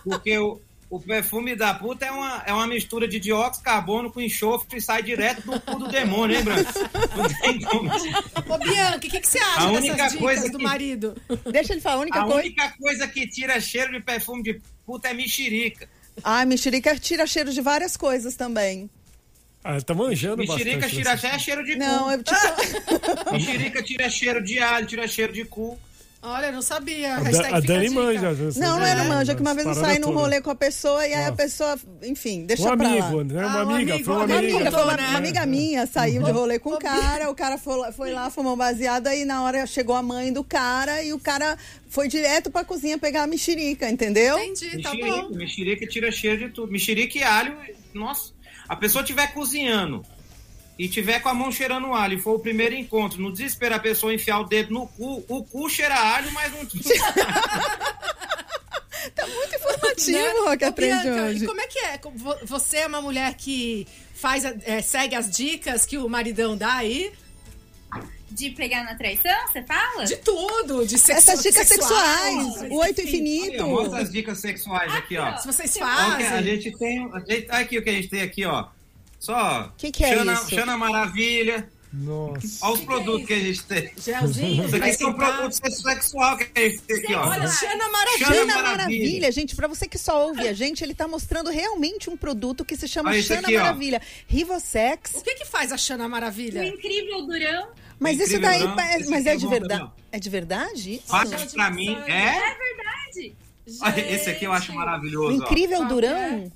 Speaker 6: Porque o, o perfume da puta é uma, é uma mistura de dióxido de carbono com enxofre e sai direto do cu do demônio, hein, Branco? Não tem como.
Speaker 5: Ô, Bianca, o que, que você acha
Speaker 6: A única
Speaker 5: dicas
Speaker 6: coisa
Speaker 5: do
Speaker 6: que-
Speaker 5: marido?
Speaker 4: Deixa ele falar, a única
Speaker 6: A
Speaker 4: coisa.
Speaker 6: única coisa que tira cheiro de perfume de puta é mexerica.
Speaker 4: Ah, mexerica tira cheiro de várias coisas também.
Speaker 3: Ah, tá manjando
Speaker 6: Mexerica
Speaker 3: bastante.
Speaker 6: tira até cheiro de
Speaker 4: Não,
Speaker 6: cu.
Speaker 4: é tipo.
Speaker 6: Mexerica tira cheiro de alho, tira cheiro de cu.
Speaker 5: Olha, eu não sabia.
Speaker 3: A, Da- a Dani manja. às vezes,
Speaker 4: Não, não
Speaker 3: né?
Speaker 4: é não manja, que uma vez eu saí num rolê com a pessoa e aí a pessoa, enfim, deixa
Speaker 3: Um
Speaker 4: pra lá.
Speaker 3: amigo, né? Uma
Speaker 5: Ah, um
Speaker 3: amiga,
Speaker 5: amigo,
Speaker 3: foi uma
Speaker 5: um
Speaker 3: amiga.
Speaker 4: amiga, foi uma,
Speaker 5: né?
Speaker 4: uma amiga minha saiu de rolê com o cara, o cara foi, foi lá, fumou um baseado, aí na hora chegou a mãe do cara e o cara foi direto pra cozinha pegar a mexerica, entendeu?
Speaker 5: Entendi, tá
Speaker 6: Mexerica,
Speaker 5: bom.
Speaker 6: mexerica tira cheiro de tudo. Mexerica e alho, nossa. A pessoa estiver cozinhando e tiver com a mão cheirando alho, e for o primeiro encontro, no desespero a pessoa enfiar o dedo no cu, o cu cheira alho, mas não.
Speaker 4: Tá muito informativo,
Speaker 5: Né?
Speaker 4: Rock Aprende hoje.
Speaker 5: E como é que é? Você é uma mulher que faz, é, segue as dicas que o maridão dá aí?
Speaker 2: De pegar na traição, você fala?
Speaker 5: De tudo, de sexo,
Speaker 4: Essas dicas sexuais, o oito infinito.
Speaker 6: Aí, ó, mostra as dicas sexuais aqui, ó.
Speaker 5: Se vocês
Speaker 6: Olha
Speaker 5: fazem.
Speaker 6: A gente tem. A gente, olha aqui o que a gente tem aqui, ó. Só.
Speaker 4: Que que é
Speaker 6: Xana,
Speaker 4: isso?
Speaker 6: Xana Maravilha.
Speaker 3: Nossa.
Speaker 6: Olha os
Speaker 5: Que que é
Speaker 6: produtos que a gente tem.
Speaker 5: Gelzinho,
Speaker 6: Isso aqui são
Speaker 5: esquentar.
Speaker 6: produtos sexual que a gente tem aqui, ó.
Speaker 5: Olha, Xana Maravilha.
Speaker 6: Xana
Speaker 4: Xana
Speaker 6: Maravilha.
Speaker 4: Maravilha, gente, pra você que só ouve a gente, ele tá mostrando realmente um produto que se chama
Speaker 6: Olha
Speaker 4: Xana
Speaker 6: aqui, ó.
Speaker 4: Maravilha. Rivosex.
Speaker 5: O que que faz a Xana
Speaker 2: O
Speaker 5: Maravilha?
Speaker 2: incrível Durão.
Speaker 4: Mas isso
Speaker 6: Incrível,
Speaker 4: daí,
Speaker 6: não?
Speaker 4: é-
Speaker 6: Esse
Speaker 4: mas é
Speaker 6: é
Speaker 4: de verdade? É de verdade? isso?
Speaker 6: Faz pra mim. É?
Speaker 2: Verdade.
Speaker 6: Olha, esse aqui eu acho
Speaker 4: O
Speaker 6: maravilhoso. ó.
Speaker 4: incrível
Speaker 5: Qual
Speaker 4: Durão?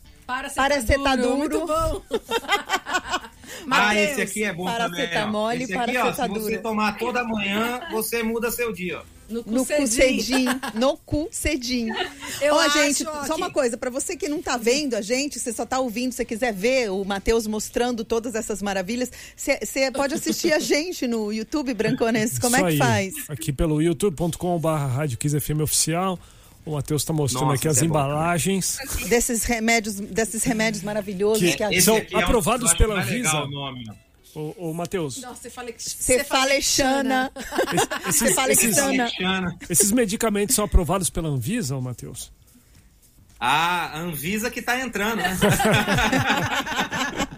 Speaker 4: Paracetamol.
Speaker 5: Muito bom.
Speaker 6: Ah, esse aqui é bom também.
Speaker 4: paracetamol
Speaker 6: Ó. Esse aqui, ó, se
Speaker 4: paracetadura.
Speaker 6: você tomar toda manhã, você muda seu dia.
Speaker 5: No,
Speaker 4: No cu
Speaker 5: cedinho.
Speaker 4: No cu cedinho.
Speaker 5: Eu
Speaker 4: Ó, gente,
Speaker 5: ó,
Speaker 4: só
Speaker 5: que-
Speaker 4: uma coisa, pra você que não tá vendo a gente, você só tá ouvindo, se você quiser ver o Matheus mostrando todas essas maravilhas, você pode assistir a gente no YouTube, Brancones. Como
Speaker 3: Isso
Speaker 4: é que
Speaker 3: aí.
Speaker 4: faz?
Speaker 3: Aqui pelo youtube.com.br Rádio Kiss FM Oficial. O Matheus tá mostrando
Speaker 6: Nossa,
Speaker 3: aqui as
Speaker 6: é bom
Speaker 3: embalagens.
Speaker 4: Desses remédios, desses remédios maravilhosos
Speaker 3: Que-
Speaker 4: que,
Speaker 3: São
Speaker 6: aqui é um-
Speaker 3: aprovados
Speaker 6: acho
Speaker 3: pela Anvisa.
Speaker 6: o.
Speaker 3: Ô, ô Matheus,
Speaker 5: Nossa, você fala que
Speaker 4: Você fala Xana.
Speaker 3: esses,
Speaker 4: Você fala
Speaker 3: esses-
Speaker 4: Xana.
Speaker 6: Xana.
Speaker 3: esses medicamentos são aprovados pela Anvisa, ô Matheus?
Speaker 6: Ah, a Anvisa que tá entrando, né?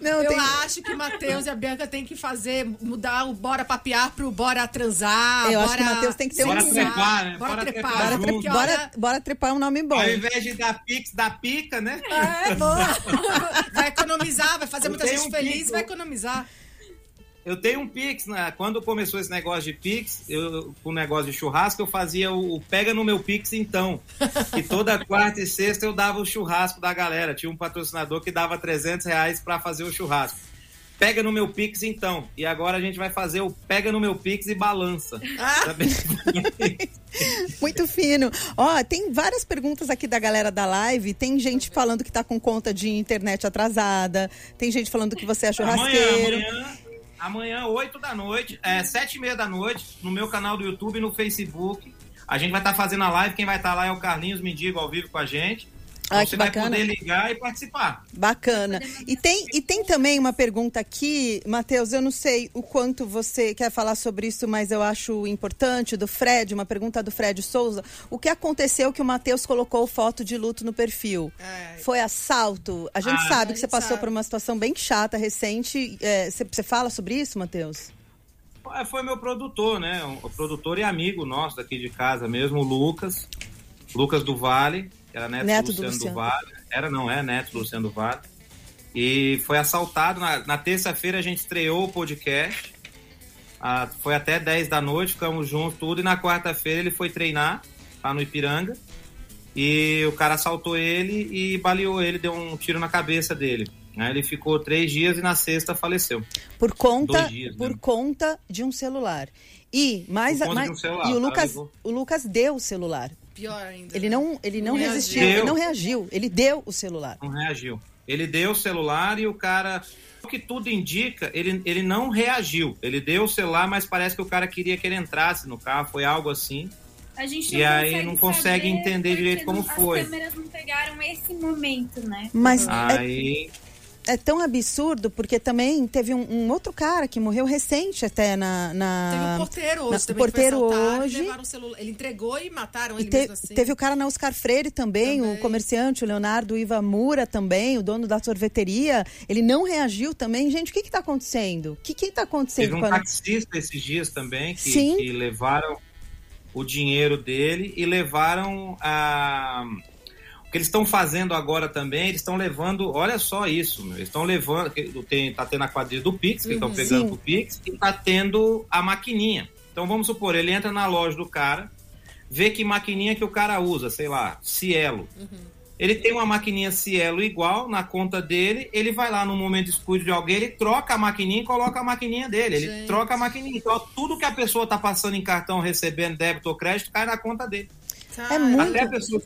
Speaker 4: Não,
Speaker 5: Eu
Speaker 4: tem...
Speaker 5: acho que o Matheus e a Bianca tem que fazer, mudar o bora papear pro bora transar.
Speaker 4: Eu acho
Speaker 5: bora
Speaker 4: que o Matheus tem que ter um-
Speaker 6: Bora
Speaker 5: sexuar,
Speaker 6: trepar, né?
Speaker 5: Bora
Speaker 6: Bora
Speaker 5: trepar.
Speaker 6: trepar
Speaker 4: Bora, tre-
Speaker 6: junto.
Speaker 5: porque
Speaker 4: bora, bora trepar é um nome bom.
Speaker 6: Ao invés de dar pix, dá pica, né?
Speaker 5: É, boa. Vai economizar, vai fazer
Speaker 6: Eu
Speaker 5: muita gente
Speaker 6: um
Speaker 5: feliz
Speaker 6: pico.
Speaker 5: vai economizar.
Speaker 6: Eu tenho um Pix, né? Quando começou esse negócio de Pix, eu, com o negócio de churrasco, eu fazia o, o Pega no meu Pix então. E toda quarta e sexta eu dava o churrasco da galera. Tinha um patrocinador que dava 300 reais pra fazer o churrasco. Pega no meu Pix então. E agora a gente vai fazer o Pega no meu Pix e balança. Sabe?
Speaker 4: Muito fino. Ó, tem várias perguntas aqui da galera da live. Tem gente falando que tá com conta de internet atrasada. Tem gente falando que você é churrasqueiro.
Speaker 6: Amanhã, amanhã, amanhã, 8 da noite, é, 7 e meia da noite, no meu canal do YouTube e no Facebook. A gente vai estar fazendo a live. Quem vai estar lá é o Carlinhos Mendigo ao vivo com a gente.
Speaker 4: Ah,
Speaker 6: Você
Speaker 4: que
Speaker 6: vai
Speaker 4: bacana.
Speaker 6: poder ligar e participar.
Speaker 4: Bacana. E tem, e tem também uma pergunta aqui, Matheus, eu não sei o quanto você quer falar sobre isso, mas eu acho importante, do Fred, uma pergunta do Fred Souza. O que aconteceu que o Matheus colocou foto de luto no perfil?
Speaker 5: É.
Speaker 4: Foi assalto? A gente
Speaker 6: Ah,
Speaker 4: sabe
Speaker 5: a
Speaker 4: que você passou
Speaker 5: sabe.
Speaker 4: por uma situação bem chata, recente. É, Você você fala sobre isso, Matheus?
Speaker 6: É, Foi meu produtor, né? O produtor e amigo nosso daqui de casa mesmo, o Lucas. Lucas do Vale, era neto,
Speaker 4: Neto
Speaker 6: do Luciano do. Vale. Era, não é, neto do Luciano do Vale. E foi assaltado. Na, na terça-feira a gente estreou o podcast. Ah, foi até 10 da noite, ficamos juntos, tudo. E na quarta-feira ele foi treinar lá no Ipiranga. E o cara assaltou ele e baleou ele, deu um tiro na cabeça dele. Né? Ele ficou três dias e na sexta faleceu.
Speaker 4: Por conta,
Speaker 6: dias,
Speaker 4: por
Speaker 6: né?
Speaker 4: conta de um celular. E mais, mais-
Speaker 6: um celular,
Speaker 4: e o Lucas, o Lucas deu o celular.
Speaker 5: Pior ainda.
Speaker 4: Ele não, ele não,
Speaker 5: Não
Speaker 4: resistiu,
Speaker 5: reagiu.
Speaker 4: ele não reagiu, ele deu o celular.
Speaker 6: Não reagiu. Ele deu o celular e o cara. O que tudo indica, ele, ele não reagiu. Ele deu o celular, mas parece que o cara queria que ele entrasse no carro. Foi algo assim.
Speaker 2: A gente
Speaker 6: E aí não consegue entender direito como
Speaker 2: não-
Speaker 6: foi.
Speaker 2: As câmeras não pegaram esse momento, né?
Speaker 4: Mas
Speaker 6: Aí.
Speaker 4: é tão absurdo porque também teve um, um outro cara que morreu recente até na. na-
Speaker 5: Teve um porteiro hoje
Speaker 4: na-
Speaker 5: também
Speaker 4: porteiro hoje.
Speaker 5: levaram o celular. Ele entregou e mataram
Speaker 4: E
Speaker 5: ele
Speaker 4: te-
Speaker 5: mesmo assim.
Speaker 4: teve o cara na Oscar Freire também,
Speaker 5: Também.
Speaker 4: o comerciante, o Leonardo Ivamura também, o dono da sorveteria. Ele não reagiu também. Gente, o que que tá acontecendo? O que que tá acontecendo
Speaker 6: Teve um
Speaker 4: a-
Speaker 6: taxista esses dias também que,
Speaker 4: Sim.
Speaker 6: que levaram o dinheiro dele e levaram a. O que eles estão fazendo agora também, eles estão levando, olha só isso, meu, eles estão levando, que tem, tá tendo a quadrilha do Pix, que estão pegando
Speaker 4: Sim.
Speaker 6: pro Pix, e tá tendo a maquininha. Então vamos supor, ele entra na loja do cara, vê que maquininha que o cara usa, sei lá, Cielo. Ele tem uma maquininha Cielo igual na conta dele, ele vai lá no momento escuro de alguém, ele troca a maquininha e coloca a maquininha dele. Ele
Speaker 5: Gente.
Speaker 6: troca a maquininha. Então, tudo que a pessoa tá passando em cartão, recebendo débito ou crédito, cai na conta dele.
Speaker 4: É muito-
Speaker 6: Até a pessoa.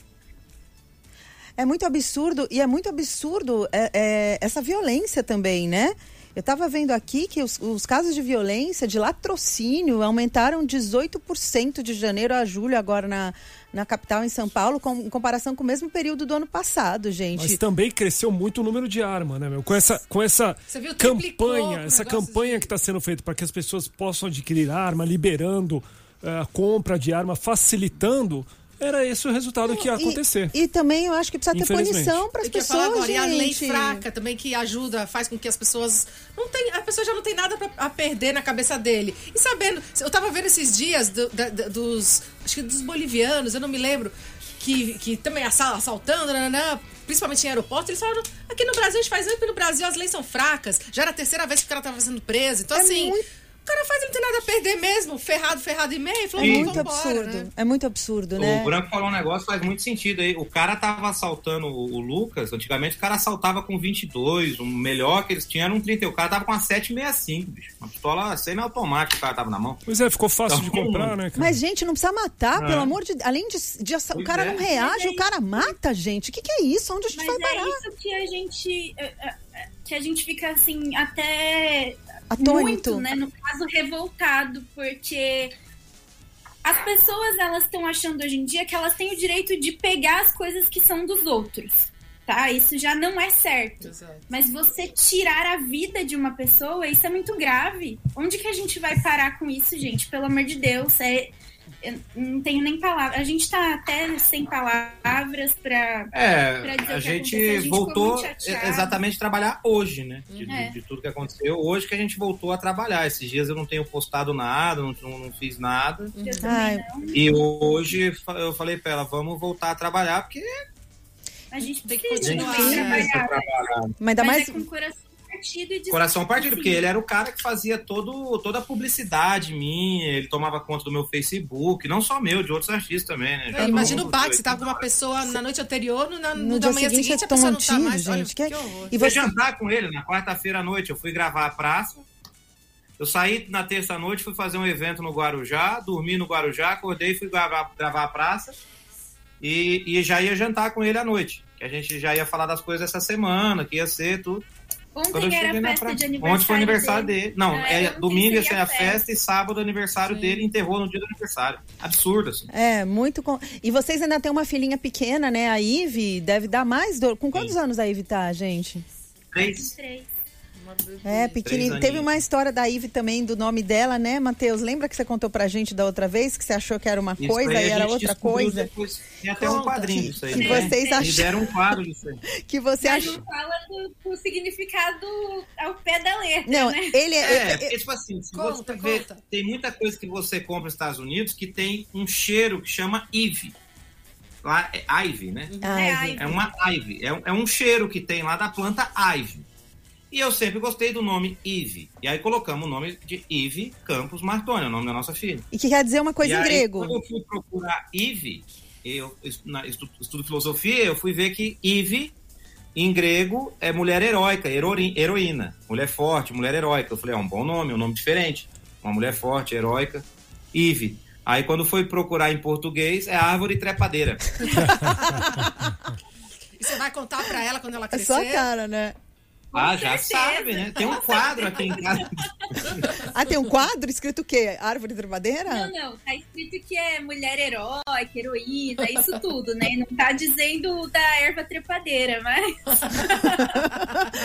Speaker 4: É muito absurdo e é muito absurdo é, é, essa violência também, né? Eu estava vendo aqui que os, os casos de violência, de latrocínio, aumentaram 18% de janeiro a julho agora na, na capital, em São Paulo, com, em comparação com o mesmo período do ano passado, gente.
Speaker 3: Mas também cresceu muito o número de arma, né, meu? Com essa, com essa
Speaker 5: viu,
Speaker 3: campanha, essa campanha
Speaker 5: de-
Speaker 3: que está sendo feita para que as pessoas possam adquirir arma, liberando eh, a compra de arma, facilitando, era esse o resultado que ia acontecer.
Speaker 4: E, e também eu acho que precisa ter punição para as
Speaker 5: Eu queria falar
Speaker 4: pessoas,
Speaker 5: agora. E a lei
Speaker 4: gente.
Speaker 5: fraca também que ajuda, faz com que as pessoas não tem, a pessoa já não tem nada pra, a perder na cabeça dele. E sabendo, eu tava vendo esses dias do- da- da- dos, acho que dos bolivianos, eu não me lembro, que, que também assa- assaltando, nananã, principalmente em aeroporto, eles falaram, aqui no Brasil a gente faz isso, porque no Brasil as leis são fracas. Já era a terceira vez que o cara tava sendo preso. Então
Speaker 4: É
Speaker 5: assim,
Speaker 4: muito-
Speaker 5: o cara faz, ele não tem nada a perder mesmo, ferrado, ferrado e meio, falou,
Speaker 4: É
Speaker 5: "Vamos
Speaker 4: muito
Speaker 5: embora",
Speaker 4: absurdo.
Speaker 5: né?
Speaker 4: É muito absurdo, né?
Speaker 6: O Branco falou um negócio que faz muito sentido aí. O cara tava assaltando o, o Lucas. Antigamente o cara assaltava com 22. O melhor que eles tinham era um 30. O cara tava com uma 765, bicho. Uma pistola semi-automática o cara tava na mão.
Speaker 3: Pois é, ficou fácil de
Speaker 6: Então,
Speaker 3: comprar, né, cara?
Speaker 4: Mas, gente, não precisa matar,
Speaker 6: É.
Speaker 4: pelo amor de Além de, de assa- o cara
Speaker 6: é.
Speaker 4: não reage,
Speaker 2: Mas é
Speaker 4: o cara mata, gente. O que, que é isso? Onde a gente
Speaker 2: Mas
Speaker 4: vai
Speaker 2: é
Speaker 4: parar?
Speaker 2: isso que a gente. é, é, é, Que a gente fica assim, até.
Speaker 4: Atônito.
Speaker 2: Muito, né? No caso, revoltado, porque. As pessoas, elas estão achando hoje em dia que elas têm o direito de pegar as coisas que são dos outros, tá? Isso já não é certo.
Speaker 5: Exato.
Speaker 2: Mas você tirar a vida de uma pessoa, isso é muito grave. Onde que a gente vai parar com isso, gente? Pelo amor de Deus, é... eu não tenho nem palavras. A gente tá até sem palavras pra. Pra
Speaker 6: É,
Speaker 2: dizer
Speaker 6: a gente,
Speaker 2: a gente
Speaker 6: voltou exatamente a trabalhar hoje, né? De,
Speaker 2: É.
Speaker 6: de tudo que aconteceu. Hoje que a gente voltou a trabalhar. Esses dias eu não tenho postado nada, não, não, fiz nada.
Speaker 2: Eu
Speaker 4: Ai.
Speaker 2: também não.
Speaker 6: E hoje eu falei pra ela, vamos voltar a trabalhar, porque
Speaker 2: A gente
Speaker 5: Tem que
Speaker 2: precisa
Speaker 6: a gente
Speaker 5: continuar,
Speaker 6: precisa
Speaker 2: trabalhar.
Speaker 4: Mas ainda
Speaker 2: Mas
Speaker 4: mais.
Speaker 2: é com coração partido e
Speaker 6: Coração partido, porque ele era o cara que fazia todo, toda a publicidade minha, ele tomava conta do meu Facebook, não só meu, de outros artistas também, né?
Speaker 5: Não, imagina o
Speaker 6: mundo-
Speaker 5: você tava com uma pessoa na noite anterior, no, na,
Speaker 4: No
Speaker 5: no
Speaker 4: dia
Speaker 5: da manhã
Speaker 4: seguinte,
Speaker 5: seguinte,
Speaker 4: você
Speaker 5: a pessoa não tá mais. Olha,
Speaker 4: gente. Que-
Speaker 5: que horror.
Speaker 4: E
Speaker 6: Fui
Speaker 4: você.
Speaker 6: jantar com ele na quarta-feira à noite, eu fui gravar a praça. Eu saí na terça-noite, fui fazer um evento no Guarujá, dormi no Guarujá, acordei, fui gravar, gravar a praça e, e já ia jantar com ele à noite. Que a gente já ia falar das coisas essa semana, que ia ser tudo. Quando eu
Speaker 2: Ontem era a
Speaker 6: na
Speaker 2: festa
Speaker 6: praça.
Speaker 2: de aniversário.
Speaker 6: Ontem foi o aniversário dele. Não,
Speaker 2: É,
Speaker 6: é,
Speaker 2: ontem
Speaker 6: domingo ia ser
Speaker 2: seria
Speaker 6: a
Speaker 2: festa.
Speaker 6: festa e sábado o aniversário dele enterrou no dia do aniversário. Absurdo, assim.
Speaker 4: É, muito. Com... E vocês ainda têm uma filhinha pequena, né? A Ive deve dar mais dor. Com quantos anos a Ive tá, gente?
Speaker 6: Três.
Speaker 2: Três.
Speaker 4: É, pequenininho. Teve uma história da Ive também, do nome dela, né, Matheus? Lembra que você contou pra gente da outra vez que você achou que era uma
Speaker 6: Isso
Speaker 4: coisa e era outra coisa?
Speaker 6: Depois. Tem até um
Speaker 5: Conta.
Speaker 6: quadrinho disso aí.
Speaker 4: Que
Speaker 6: né?
Speaker 4: vocês
Speaker 6: deram um quadro disso aí.
Speaker 4: Que você
Speaker 2: Mas
Speaker 4: achou.
Speaker 2: não fala do, do significado ao pé da letra,
Speaker 4: Não,
Speaker 2: né?
Speaker 4: ele é.
Speaker 6: É, porque, tipo assim, se
Speaker 5: Conta,
Speaker 6: você ver, tem muita coisa que você compra nos Estados Unidos que tem um cheiro que chama Ivy. Lá é Ivy, né?
Speaker 4: Ai,
Speaker 2: Ivy.
Speaker 6: É uma Ivy. É, um- é um cheiro que tem lá da planta Ivy. E eu sempre gostei do nome Ivy. E aí colocamos o nome de Ivy Campos Martoni, é o nome da nossa filha.
Speaker 4: E que quer dizer uma coisa
Speaker 6: e
Speaker 4: em
Speaker 6: aí,
Speaker 4: grego.
Speaker 6: quando eu fui procurar Ivy, eu estu- na- estu- estudo filosofia, eu fui ver que Ivy em grego é mulher heróica, heroína, mulher forte, mulher heróica. Eu falei, é um bom nome, um nome diferente. Uma mulher forte, heróica. Ive. Aí quando foi procurar em português, é árvore trepadeira.
Speaker 5: E você vai contar pra ela quando ela
Speaker 4: É
Speaker 5: crescer?
Speaker 4: só a cara, né?
Speaker 6: Ah, já
Speaker 2: certeza.
Speaker 6: sabe, né? Tem um quadro aqui em casa.
Speaker 4: Ah, tem um quadro escrito o quê? Árvore trepadeira?
Speaker 2: Não, não, tá escrito que é mulher heróica, heroína, isso tudo, né? Não tá dizendo da erva trepadeira, mas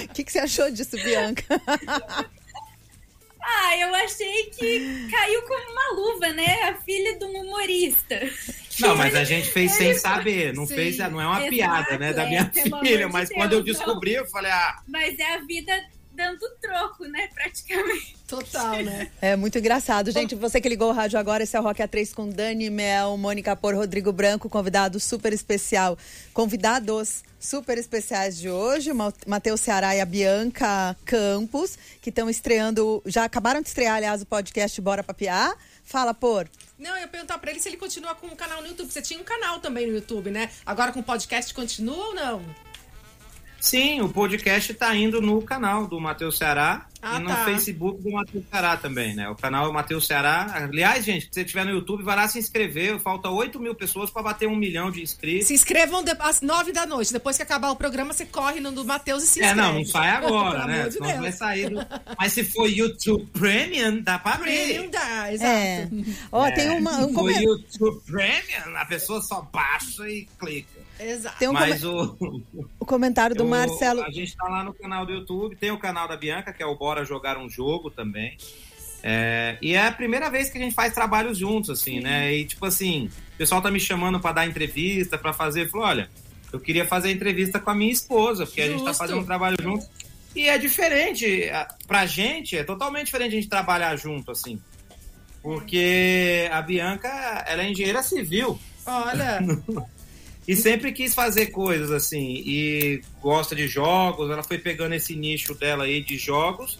Speaker 4: O que, que você achou disso, Bianca?
Speaker 2: ah, eu achei que caiu como uma luva, né? A filha de um humorista.
Speaker 6: Não, mas a gente fez sem saber. Não
Speaker 5: Sim.
Speaker 6: fez, não é uma
Speaker 2: Exato,
Speaker 6: piada, né, da
Speaker 2: é,
Speaker 6: minha
Speaker 2: pelo
Speaker 6: filha.
Speaker 2: de
Speaker 6: Mas
Speaker 2: Deus,
Speaker 6: quando eu descobri, eu falei, ah,
Speaker 2: Mas é a vida dando troco, né? Praticamente.
Speaker 5: Total, né?
Speaker 4: É muito engraçado. Gente, você que ligou o rádio agora, esse é o Rock A3 com Dani Mel, Mônica Por, Rodrigo Branco, convidado super especial. Convidados super especiais de hoje, Matheus Ceará e a Bianca Campos, que estão estreando, já acabaram de estrear, aliás, o podcast Bora Papiar. Fala, Por.
Speaker 5: Não, eu ia perguntar pra ele se ele continua com o canal no YouTube. Você tinha um canal também no YouTube, né? Agora com podcast continua ou não?
Speaker 6: Sim, o podcast tá indo no canal do Matheus Ceará
Speaker 5: Ah,
Speaker 6: e no
Speaker 5: tá.
Speaker 6: Facebook do Matheus Ceará também, né? O canal é o Matheus Ceará. Aliás, gente, se você estiver no YouTube, vai lá se inscrever. Falta 8 mil pessoas para bater um milhão de inscritos.
Speaker 5: Se inscrevam de- às nove da noite. Depois que acabar o programa, você corre no do Matheus e se
Speaker 6: É,
Speaker 5: inscreve.
Speaker 6: não, não sai agora, né?
Speaker 5: amor de
Speaker 6: Senão
Speaker 5: Deus.
Speaker 6: vai sair. do- Mas se for YouTube Premium, dá pra abrir.
Speaker 5: Premium dá, exato.
Speaker 4: É. Ó, tem uma, um
Speaker 6: Se for YouTube Premium, a pessoa só baixa e clica.
Speaker 5: Exato.
Speaker 4: tem um
Speaker 6: Mas
Speaker 4: come-
Speaker 6: o,
Speaker 4: o comentário do
Speaker 6: o-
Speaker 4: Marcelo.
Speaker 6: A gente tá lá no canal do YouTube, tem o canal da Bianca, que é o Bora Jogar um Jogo também. É, e é a primeira vez que a gente faz trabalhos juntos, assim, né? E tipo assim, o pessoal tá me chamando pra dar entrevista, pra fazer. Falou, olha, eu queria fazer entrevista com a minha esposa, porque a gente tá
Speaker 5: Justo.
Speaker 6: fazendo um trabalho junto. E é diferente, a- pra gente, é totalmente diferente a gente trabalhar junto, assim. Porque a Bianca, ela é engenheira civil.
Speaker 5: Olha,
Speaker 6: E sempre quis fazer coisas assim. E gosta de jogos. Ela foi pegando esse nicho dela aí de jogos.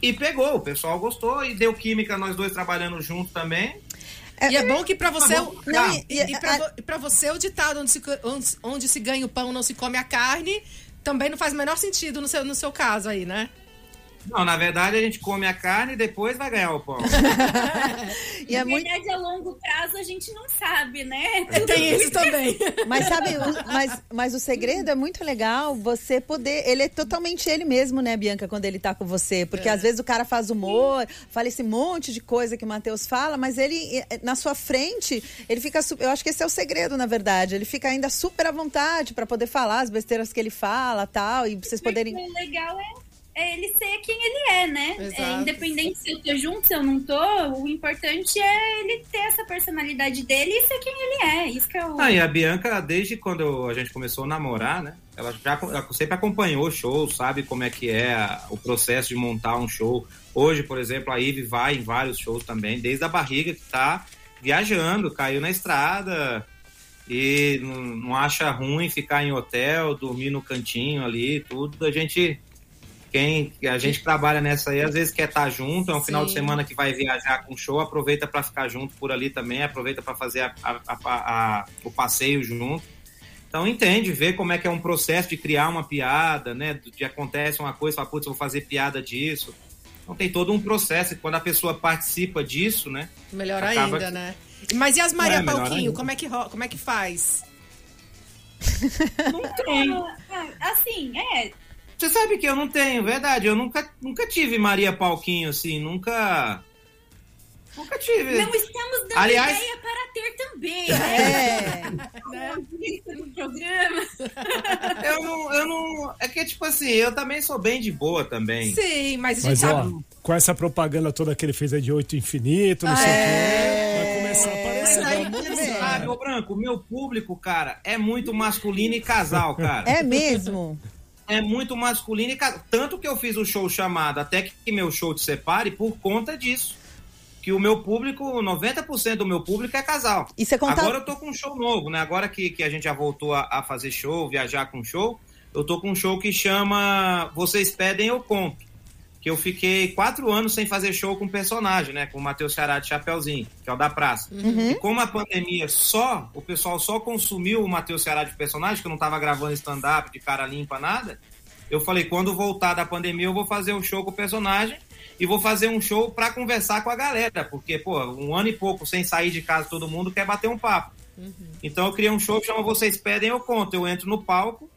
Speaker 6: E pegou. O pessoal gostou. E deu química, nós dois trabalhando junto também.
Speaker 5: e é bom que pra você...
Speaker 6: Tá bom.
Speaker 4: Não,
Speaker 5: E,
Speaker 4: e-
Speaker 5: e e pra você, o ditado onde se, onde, onde se ganha o pão, não se come a carne, também não faz o menor sentido no seu, no seu caso aí, né?
Speaker 6: Não, na verdade a gente come a carne e depois vai ganhar o pão.
Speaker 4: E é
Speaker 2: Na
Speaker 4: muito
Speaker 2: verdade, a longo prazo a gente não sabe, né?
Speaker 5: Tem isso também.
Speaker 4: Mas sabe, o, mas, mas o segredo é muito legal você poder. Ele é totalmente ele mesmo, né, Bianca, quando ele tá com você. Porque às vezes o cara faz humor, fala esse monte de coisa que o Matheus fala, mas ele, eh, na sua frente, ele fica. Eu acho que esse é o segredo, na verdade. Ele fica ainda super à vontade pra poder falar as besteiras que ele fala tal. E vocês poderem.
Speaker 2: O legal é, é ele ser quem ele é, né?
Speaker 5: Exato.
Speaker 2: É, independente se eu tô junto, se eu não tô, o importante é ele ter essa personalidade dele e ser quem ele é. Isso que é o.
Speaker 6: Ah, e a Bianca, desde quando a gente começou a namorar, né? Ela já ela sempre acompanhou shows, sabe como é que é a- o processo de montar um show. Hoje, por exemplo, a Ive vai em vários shows também, desde a barriga que tá viajando, caiu na estrada e não, não acha ruim ficar em hotel, dormir no cantinho ali, tudo. A gente quem a gente trabalha nessa aí, às vezes quer estar junto, é um final de
Speaker 5: Sim.
Speaker 6: semana que vai viajar com show, aproveita para ficar junto por ali também, aproveita para fazer a- a- a- a- o passeio junto. Então entende, vê como é que é um processo de criar uma piada, né? De acontece uma coisa, fala, putz, eu vou fazer piada disso. Então tem todo um processo, e quando a pessoa participa disso, né?
Speaker 5: Melhor
Speaker 6: Acaba
Speaker 5: ainda,
Speaker 6: que-
Speaker 5: né? Mas e as Maria
Speaker 6: É,
Speaker 5: Palquinho, como é, que, ro- como é que faz?
Speaker 6: Não tem.
Speaker 2: Ah, assim, é.
Speaker 6: Você sabe que eu não tenho, verdade. Eu nunca, nunca tive Maria Palquinho, assim, nunca. Nunca tive.
Speaker 2: Não estamos dando
Speaker 6: Aliás-
Speaker 2: ideia para ter também, né?
Speaker 4: É.
Speaker 2: no programa.
Speaker 6: Eu não, eu não. É que, tipo assim, eu também sou bem de boa também.
Speaker 5: Sim, mas a gente
Speaker 3: Mas
Speaker 5: sabe.
Speaker 3: ó, com essa propaganda toda que ele fez aí de oito infinito, não sei o quê, vai começar a aparecer.
Speaker 5: Mas aí-
Speaker 4: É.
Speaker 6: Sabe, ô Branco, meu público, cara, é muito masculino e casal, cara.
Speaker 4: É mesmo?
Speaker 6: É muito masculino e. Tanto que eu fiz o show chamado Até que meu show te separe por conta disso. Que o meu público, 90% do meu público é casal.
Speaker 4: E você conta.
Speaker 6: Agora eu tô com um show novo, né? Agora que, que a gente já voltou a, a fazer show, viajar com show, eu tô com um show que chama Vocês Pedem, Eu Conto. Que eu fiquei quatro anos sem fazer show com personagem, né? Com o Matheus Ceará de Chapeuzinho, que é o da praça. E como a pandemia só, o pessoal só consumiu o Matheus Ceará de personagem, que eu não tava gravando stand-up de cara limpa, nada. Eu falei, quando voltar da pandemia, eu vou fazer um show com o personagem e vou fazer um show pra conversar com a galera, porque, pô, um ano e pouco sem sair de casa, todo mundo quer bater um papo. Então eu criei um show que chama Vocês Pedem, Eu Conto. Eu entro no palco,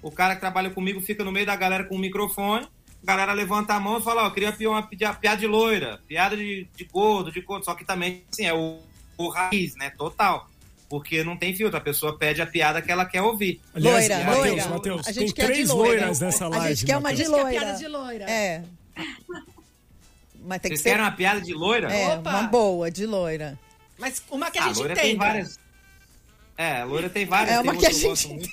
Speaker 6: o cara que trabalha comigo fica no meio da galera com o microfone, a galera levanta a mão e fala, ó, eu queria uma pi- piada de loira, piada de, de gordo, de gordo, só que também, assim, é o, o raiz, né, total. Porque não tem filtro, a pessoa pede a piada que ela quer ouvir.
Speaker 3: Aliás,
Speaker 4: Loira,
Speaker 3: Matheus,
Speaker 4: loira.
Speaker 3: Matheus,
Speaker 4: A
Speaker 3: tem
Speaker 4: gente quer de
Speaker 3: três
Speaker 4: loira.
Speaker 3: loiras nessa
Speaker 4: A
Speaker 3: live.
Speaker 4: gente quer uma
Speaker 5: A
Speaker 4: de
Speaker 5: gente quer
Speaker 4: loira.
Speaker 5: piada de loira.
Speaker 4: É. Mas tem que
Speaker 6: Vocês
Speaker 4: ser.
Speaker 6: querem uma piada de loira?
Speaker 4: É,
Speaker 5: Opa.
Speaker 4: uma boa, de loira.
Speaker 5: Mas uma que a
Speaker 6: Ah,
Speaker 5: gente entenda.
Speaker 6: tem várias. É, a loira tem várias.
Speaker 4: É
Speaker 6: tem
Speaker 4: uma que a gente
Speaker 6: gosto muito.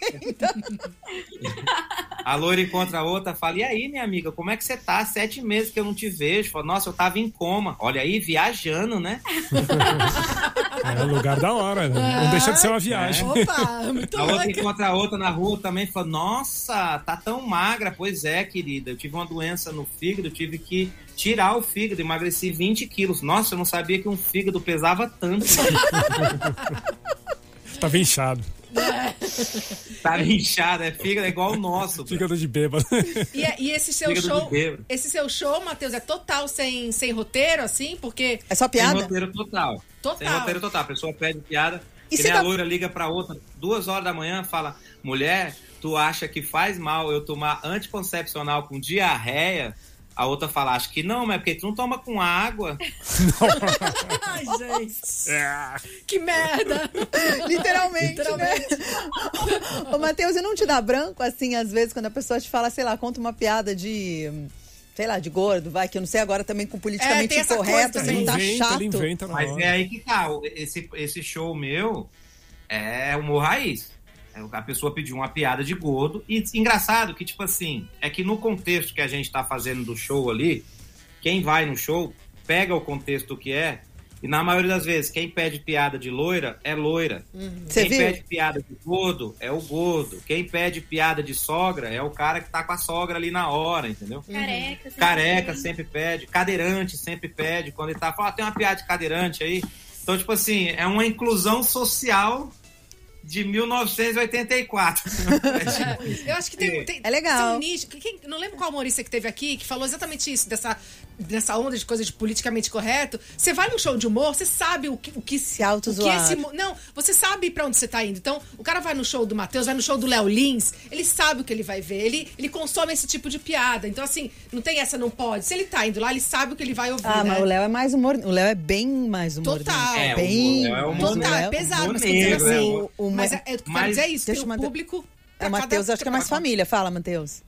Speaker 6: A loira encontra a outra, fala: E aí, minha amiga, como é que você tá? Sete meses que eu não te vejo. Fala, Nossa, eu tava em coma. Olha aí, viajando, né?
Speaker 3: É um lugar da hora. né? Não deixa de ser uma viagem.
Speaker 5: Opa, muito
Speaker 6: A outra encontra a outra na rua também fala: Nossa, tá tão magra. Pois é, querida. Eu tive uma doença no fígado, tive que tirar o fígado, emagreci 20 quilos. Nossa, eu não sabia que um fígado pesava tanto.
Speaker 3: Tava inchado.
Speaker 6: Tava inchado, é fígado, é igual o nosso.
Speaker 3: Fígado de bêbado.
Speaker 5: E, e esse seu
Speaker 6: Fígado
Speaker 5: show, esse seu show, Matheus, é total sem, sem roteiro, assim? Porque
Speaker 4: É só
Speaker 6: Sem
Speaker 4: piada?
Speaker 6: roteiro total.
Speaker 5: Total.
Speaker 6: Sem roteiro total. A pessoa pede piada.
Speaker 4: E
Speaker 6: E
Speaker 4: você
Speaker 6: nem
Speaker 4: tá-
Speaker 6: a loira liga pra outra, duas horas da manhã, fala: mulher, tu acha que faz mal eu tomar anticoncepcional com diarreia? A outra fala, acho que não, mas é porque tu não toma com água.
Speaker 5: Ai, gente. que merda.
Speaker 4: Literalmente,
Speaker 5: Literalmente.
Speaker 4: né? Ô, Matheus, e não te dá branco, assim, às vezes, quando a pessoa te fala, sei lá, conta uma piada de... Sei lá, de gordo, vai, que eu não sei agora também com
Speaker 5: É,
Speaker 4: politicamente
Speaker 5: coisa
Speaker 4: assim,
Speaker 5: também.
Speaker 4: tá chato.
Speaker 3: ele inventa na
Speaker 6: Mas é aí que tá. Esse, esse show meu é humor raiz. É, A pessoa pediu uma piada de gordo. E engraçado que, tipo assim, é que no contexto que a gente tá fazendo do show ali, quem vai no show pega o contexto que é. E na maioria das vezes, quem pede piada de loira é loira.
Speaker 4: Você
Speaker 6: Quem
Speaker 4: viu?
Speaker 6: pede piada de gordo é o gordo. Quem pede piada de sogra é o cara que tá com a sogra ali na hora, entendeu?
Speaker 2: Careca. sempre
Speaker 6: Careca sempre pede, cadeirante sempre pede, quando ele tá falando, ah, tem uma piada de cadeirante aí. Então, tipo assim, é uma inclusão social de 1984.
Speaker 5: Eu acho que tem. tem
Speaker 4: É legal.
Speaker 5: são quem- não lembro qual humorista que teve aqui que falou exatamente isso, dessa, dessa onda de coisa de politicamente correto. Você vai num show de humor, você sabe o que. O que
Speaker 4: Se autozoar.
Speaker 5: o que esse Não, você sabe pra onde você tá indo. Então, o cara vai no show do Matheus, vai no show do Léo Lins, ele sabe o que ele vai ver. Ele, ele consome esse tipo de piada. Então, assim, não tem essa, não pode. Se ele tá indo lá, ele sabe o que ele vai ouvir.
Speaker 4: Ah,
Speaker 5: né?
Speaker 4: mas o Léo é mais humor. O Léo é bem mais humor.
Speaker 5: Total.
Speaker 6: É, o
Speaker 4: bem.
Speaker 6: Léo é humor
Speaker 5: Total,
Speaker 4: Léo-
Speaker 5: é pesado,
Speaker 6: humor
Speaker 5: mas quer dizer
Speaker 6: negro, é
Speaker 5: assim.
Speaker 6: humor-
Speaker 4: o-
Speaker 5: mas é, é,
Speaker 6: mas-
Speaker 5: dizer isso,
Speaker 4: Deixa
Speaker 5: tem um
Speaker 4: mate-
Speaker 5: público.
Speaker 4: É o Matheus, acho que é mais família. Fala, Matheus.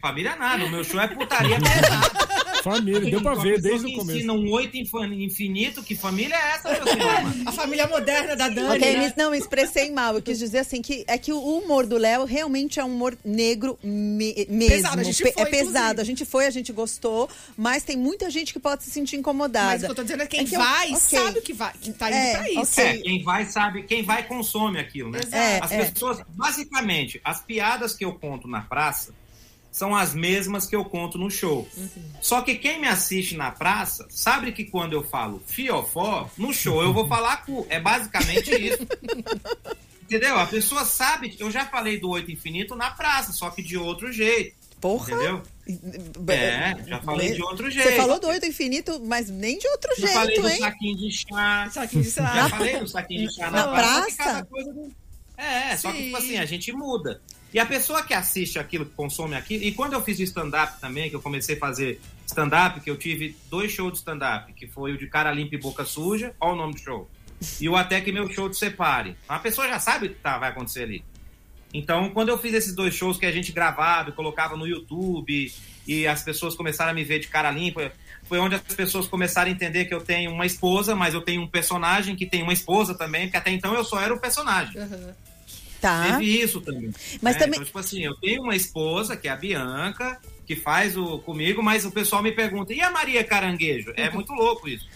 Speaker 6: Família nada, o meu show é putaria pesada.
Speaker 3: Família, deu pra ver desde o começo.
Speaker 6: ensina um oito infinito, que família é essa, meu senhor?
Speaker 5: A família moderna da Dani.
Speaker 4: Ok,
Speaker 5: né?
Speaker 4: não, me expressei mal. Eu quis dizer assim que é que o humor do Léo realmente é um humor negro me- mesmo.
Speaker 5: Pesado, a gente
Speaker 4: Pe-
Speaker 5: foi,
Speaker 4: é pesado.
Speaker 5: inclusive.
Speaker 4: A gente foi, a gente gostou, mas tem muita gente que pode se sentir incomodada.
Speaker 5: Mas o que eu tô dizendo é quem
Speaker 4: É que eu-
Speaker 5: vai,
Speaker 4: ok.
Speaker 5: sabe o que vai, que tá indo
Speaker 4: É,
Speaker 5: pra isso.
Speaker 4: ok.
Speaker 6: É, quem vai sabe, quem vai consome aquilo, né?
Speaker 5: Exato.
Speaker 4: É,
Speaker 6: As
Speaker 4: é.
Speaker 6: pessoas, basicamente, as piadas que eu conto na praça são as mesmas que eu conto no show. Só que quem me assiste na praça sabe que quando eu falo fiofó, no show eu vou falar cu. É basicamente isso. Entendeu? A pessoa sabe. Eu já falei do oito infinito na praça, só que de outro jeito.
Speaker 4: Porra!
Speaker 6: Entendeu? É, já falei de outro jeito.
Speaker 4: Você falou do oito infinito, mas nem de outro
Speaker 6: Já falei
Speaker 4: jeito,
Speaker 6: do
Speaker 4: hein?
Speaker 6: saquinho de chá.
Speaker 5: Só que isso
Speaker 6: Já falei do saquinho de chá
Speaker 4: Na
Speaker 6: na, praça. que
Speaker 4: praça?
Speaker 6: cada coisa do- É, só que, tipo assim, a gente muda. E a pessoa que assiste aquilo, que consome aquilo, e quando eu fiz o stand-up também, que eu comecei a fazer stand-up, que eu tive dois shows de stand-up, que foi o de cara limpa e boca suja, olha o nome do show. E o até que meu show de separe. A pessoa já sabe o que tá, vai acontecer ali. Então, quando eu fiz esses dois shows que a gente gravava e colocava no YouTube, e as pessoas começaram a me ver de cara limpa, foi onde as pessoas começaram a entender que eu tenho uma esposa, mas eu tenho um personagem que tem uma esposa também, porque até então eu só era o personagem.
Speaker 5: aham.
Speaker 4: Tá.
Speaker 6: Teve isso também.
Speaker 4: Mas
Speaker 6: né?
Speaker 4: também-
Speaker 6: Então, tipo assim, eu tenho uma esposa, que é a Bianca, que faz o comigo, mas o pessoal me pergunta, e a Maria Caranguejo? É muito louco isso.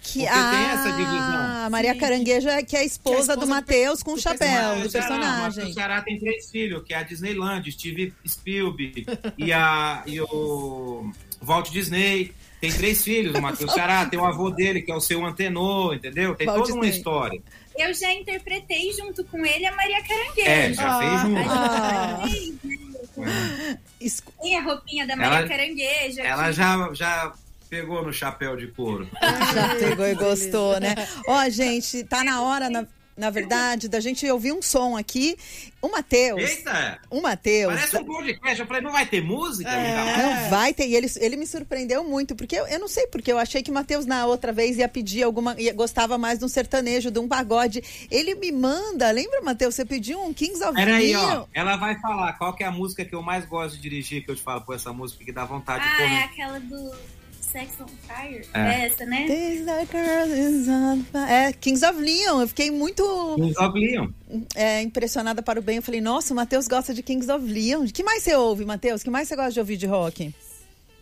Speaker 4: Que,
Speaker 6: Porque
Speaker 4: ah,
Speaker 6: tem essa divisão.
Speaker 4: a Maria Caranguejo é que é a esposa,
Speaker 5: Que é a esposa
Speaker 4: do
Speaker 5: do
Speaker 4: Matheus com o
Speaker 5: do
Speaker 4: chapéu,
Speaker 5: personagem.
Speaker 4: do
Speaker 6: O
Speaker 4: personagem.
Speaker 6: O Ceará tem três filhos, que é a Disneyland, Steve Spielberg e, a, e o Walt Disney. Tem três filhos, o Matheus Ceará, tem o avô dele, que é o seu antenor, entendeu? Tem
Speaker 4: Walt
Speaker 6: toda uma
Speaker 4: Disney.
Speaker 6: história.
Speaker 2: Eu já interpretei junto com ele a Maria Caranguejo.
Speaker 6: É, já fez junto.
Speaker 2: gente
Speaker 4: Ah.
Speaker 2: fez, né?
Speaker 4: Es-
Speaker 2: Tem a roupinha da Maria
Speaker 6: Ela-
Speaker 2: Caranguejo.
Speaker 6: Ela
Speaker 2: aqui.
Speaker 6: já, já pegou no chapéu de couro.
Speaker 4: Já pegou e gostou, né? Ó, gente, tá na hora, na, na verdade, da gente ouvir um som aqui. O Matheus,
Speaker 6: Eita!
Speaker 4: o Matheus.
Speaker 6: Parece um podcast. Eu falei, não vai ter música?
Speaker 4: Não vai ter. E ele, ele me surpreendeu muito, porque eu, eu não sei porque eu achei que o Matheus na outra vez ia pedir alguma. Ia, gostava mais de um sertanejo, de um pagode. Ele me manda, lembra, Matheus? Você pediu um Kings of
Speaker 6: Peraí, ó. Ela vai falar qual que é a música que eu mais gosto de dirigir, que eu te falo, pô, essa música que dá vontade de
Speaker 2: Ah, é aquela do Sex on Fire?
Speaker 6: É.
Speaker 2: É essa, né?
Speaker 4: This the girl is on fire. É, Kings of Leon. Eu fiquei muito
Speaker 6: Kings of Leon.
Speaker 4: é, impressionada para o bem. Eu falei, nossa, o Matheus gosta de Kings of Leon. O que mais você ouve, Matheus? O que mais você gosta de ouvir de rock?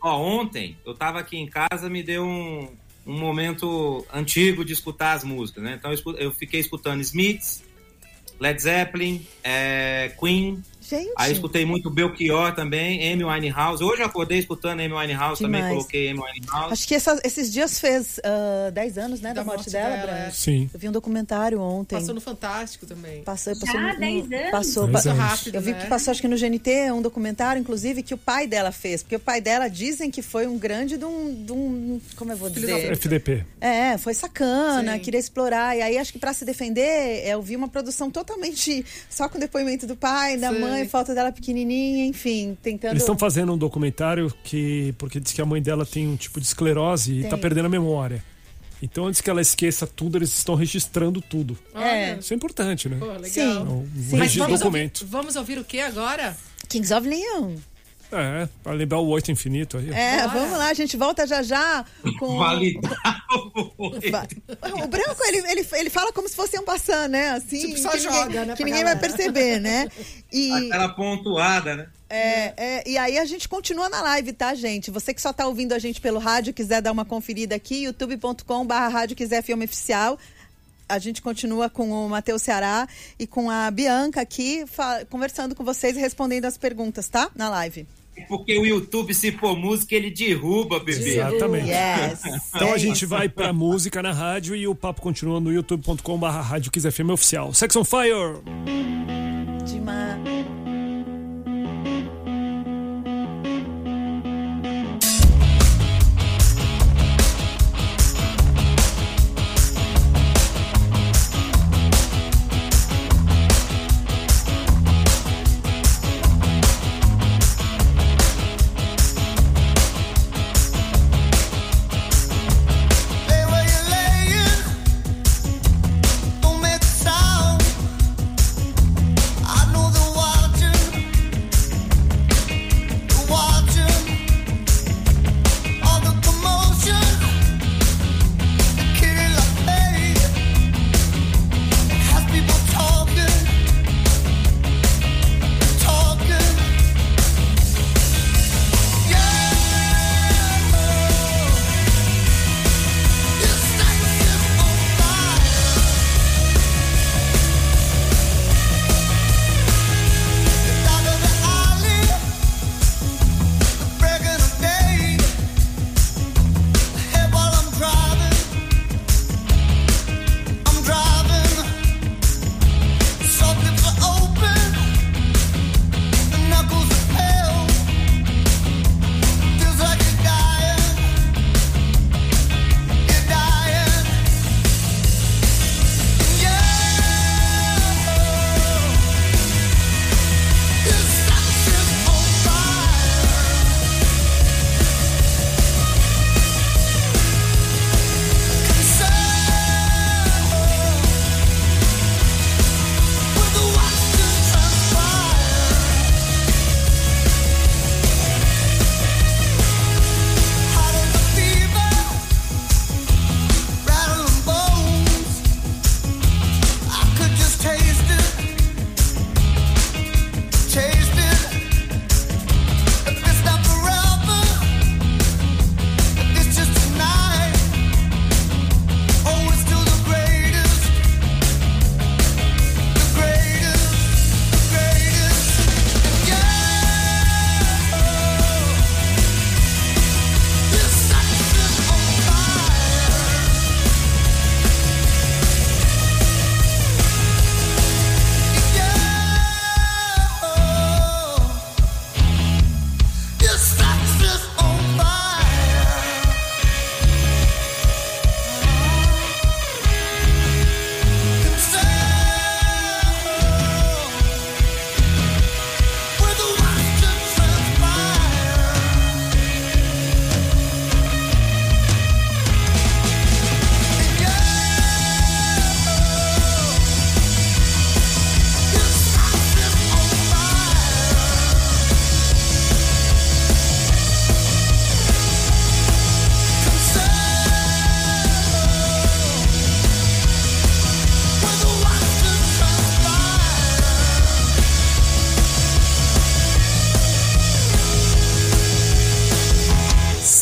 Speaker 6: Ó, ontem eu tava aqui em casa, me deu um, um momento antigo de escutar as músicas, né? Então eu, eu fiquei escutando Smiths, Led Zeppelin, é, Queen.
Speaker 4: Gente.
Speaker 6: Aí escutei muito Belchior também, Amy Winehouse. Hoje eu acordei escutando Amy Winehouse, também
Speaker 4: Demais.
Speaker 6: coloquei Amy Winehouse.
Speaker 4: Acho que essa- esses dias fez ah, 10 anos, né, da,
Speaker 5: Da
Speaker 4: morte,
Speaker 5: morte
Speaker 4: dela,
Speaker 5: dela,
Speaker 4: Branco.
Speaker 5: é.
Speaker 3: Sim.
Speaker 4: Eu vi um documentário ontem.
Speaker 5: Passou no Fantástico também.
Speaker 4: Passou,
Speaker 2: Já,
Speaker 4: passou, no-
Speaker 2: 10 anos?
Speaker 4: Passou,
Speaker 3: Dez
Speaker 4: pa-
Speaker 3: anos.
Speaker 5: rápido,
Speaker 4: Eu vi
Speaker 5: né?
Speaker 4: que passou, acho que no GNT, um documentário, inclusive, que o pai dela fez. Porque o pai dela dizem que foi um grande de um. De um como eu vou dizer?
Speaker 3: FDP.
Speaker 4: É, foi sacana,
Speaker 5: Sim.
Speaker 4: queria explorar. E aí, acho que pra se defender, eu vi uma produção totalmente só com depoimento do pai, da
Speaker 5: Sim.
Speaker 4: mãe, foto dela pequenininha, enfim, tentando.
Speaker 3: Eles estão fazendo um documentário que porque diz que a mãe dela tem um tipo de esclerose e
Speaker 4: Tem.
Speaker 3: tá perdendo a memória. Então, antes que ela esqueça tudo, eles estão registrando tudo.
Speaker 4: É.
Speaker 3: Isso é importante, né?
Speaker 5: Pô, legal.
Speaker 4: Sim.
Speaker 3: É um
Speaker 4: Sim.
Speaker 5: Mas
Speaker 3: registro
Speaker 5: vamos
Speaker 3: documento.
Speaker 5: ouvir, vamos ouvir o que agora?
Speaker 4: Kings of Leon.
Speaker 3: É, pra lembrar o oito infinito aí.
Speaker 4: É,
Speaker 5: Bora.
Speaker 4: vamos lá, a gente volta já já com.
Speaker 6: Validar o
Speaker 4: Va- O branco, ele, ele, ele fala como se fosse um passando, né? Assim,
Speaker 5: Tipo, só
Speaker 4: que
Speaker 5: joga,
Speaker 4: ninguém,
Speaker 5: né,
Speaker 4: que ninguém vai
Speaker 5: galera.
Speaker 4: perceber, né? E,
Speaker 6: Aquela pontuada, né?
Speaker 4: é, é, e aí a gente continua na live, tá, gente? Você que só tá ouvindo a gente pelo rádio, quiser dar uma conferida aqui, youtube.com barra rádio quiser filme oficial. A gente continua com o Matheus Ceará e com a Bianca aqui, conversando com vocês e respondendo as perguntas, tá? Na live.
Speaker 6: Porque o YouTube, se for música, ele derruba, bebê.
Speaker 3: Exatamente.
Speaker 4: Yes.
Speaker 3: Então
Speaker 4: É
Speaker 3: a gente
Speaker 4: isso.
Speaker 3: vai pra música na rádio e o papo continua no youtube.com.br Rádio Oficial. Sex on Fire!
Speaker 4: Demais.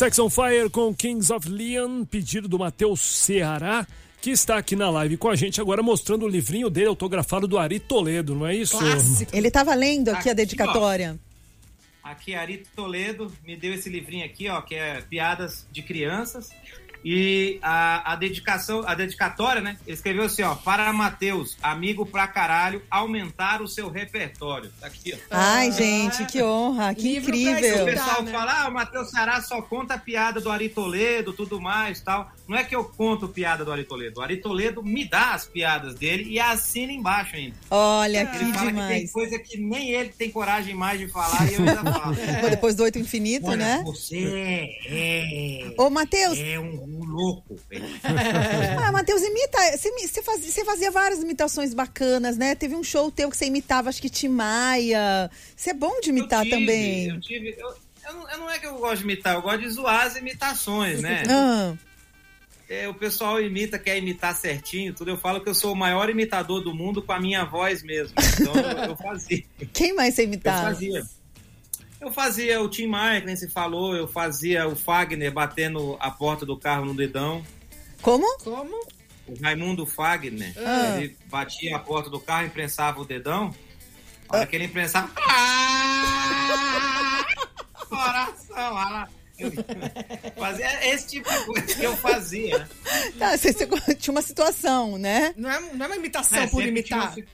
Speaker 3: Sex on Fire com Kings of Leon, pedido do Matheus Ceará, que está aqui na live com a gente agora mostrando o livrinho dele autografado do Ari Toledo, não é isso?
Speaker 5: Clássico.
Speaker 4: Ele tava lendo aqui,
Speaker 6: Aqui,
Speaker 4: a dedicatória.
Speaker 6: Aqui, Ari Toledo me deu esse livrinho aqui, ó, que é Piadas de Crianças. E a, a dedicação, a dedicatória, né? Ele escreveu assim, ó, para Matheus, amigo pra caralho, aumentar o seu repertório. Tá aqui, ó.
Speaker 4: Ai, gente, que honra, que
Speaker 5: Livro
Speaker 6: O
Speaker 4: incrível.
Speaker 5: estudar.
Speaker 6: pessoal
Speaker 5: né?
Speaker 6: fala, ah, o Matheus Ceará só conta a piada do Ari Toledo, tudo mais tal. Não é que eu conto piada do Ari Toledo. O Ari Toledo me dá as piadas dele e assina embaixo ainda.
Speaker 4: Olha, que
Speaker 6: Ele fala que tem
Speaker 4: demais.
Speaker 6: coisa que nem ele tem coragem mais de falar e eu ainda falo.
Speaker 4: Depois do oito infinito,
Speaker 6: Olha,
Speaker 4: né?
Speaker 6: você é,
Speaker 4: Ô, Matheus,
Speaker 6: é um, um louco.
Speaker 4: ah, Matheus, imita. Você, fazia, você fazia várias imitações bacanas, né? Teve um show teu que você imitava, acho que Tim Maia. Você é bom de imitar
Speaker 6: Eu tive,
Speaker 4: também.
Speaker 6: Eu tive, eu, eu não, eu não é que eu gosto de imitar, eu gosto de zoar as imitações, né?
Speaker 4: Ah,
Speaker 6: É, o pessoal imita, quer imitar certinho, tudo. Eu falo que eu sou o maior imitador do mundo com a minha voz mesmo. Então eu, eu fazia.
Speaker 4: quem mais você
Speaker 6: Eu
Speaker 4: imitava?
Speaker 6: fazia. Eu fazia o Tim Maia, que nem se falou, eu fazia o Fagner batendo a porta do carro no dedão.
Speaker 4: Como?
Speaker 5: Como?
Speaker 6: O Raimundo Fagner,
Speaker 4: Ah.
Speaker 6: ele batia a porta do carro, imprensava o dedão. A hora que ele imprensava. Ah! Coração, olha lá. Eu fazia esse tipo de coisa que eu fazia.
Speaker 4: Tá, você, você tinha uma situação, né?
Speaker 5: Não é, não é uma imitação
Speaker 6: É,
Speaker 5: por
Speaker 6: sempre tinha
Speaker 5: imitar.
Speaker 6: uma-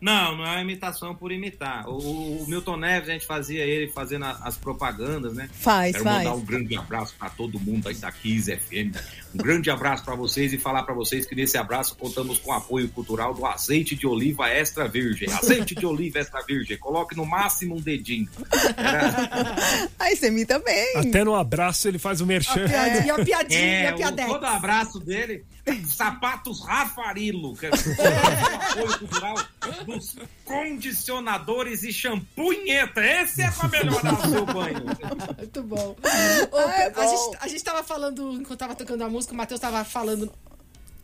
Speaker 6: Não, não é uma imitação por imitar. O, o Milton Neves, a gente fazia ele fazendo a- as propagandas, né?
Speaker 4: Faz,
Speaker 6: Quero
Speaker 4: faz.
Speaker 6: mandar um grande abraço para todo mundo aí da Kiss FM. Um grande abraço para vocês e falar para vocês que nesse abraço contamos com o apoio cultural do azeite de oliva extra virgem. Azeite de oliva extra virgem. Coloque no máximo um dedinho. Era-
Speaker 4: Aí você imita bem.
Speaker 3: Até no abraço ele faz o merchan.
Speaker 5: Piadinha, E a piadinha, e
Speaker 6: É,
Speaker 5: a
Speaker 6: o,
Speaker 5: piadex.
Speaker 6: todo abraço dele, sapatos Rafarilo, que é o apoio cultural dos condicionadores e champunheta. Esse é pra melhorar o seu banho.
Speaker 5: Muito bom. Ô,
Speaker 4: Ah,
Speaker 5: a,
Speaker 4: bom.
Speaker 5: gente, a gente tava falando, enquanto tava tocando a música, o Matheus tava falando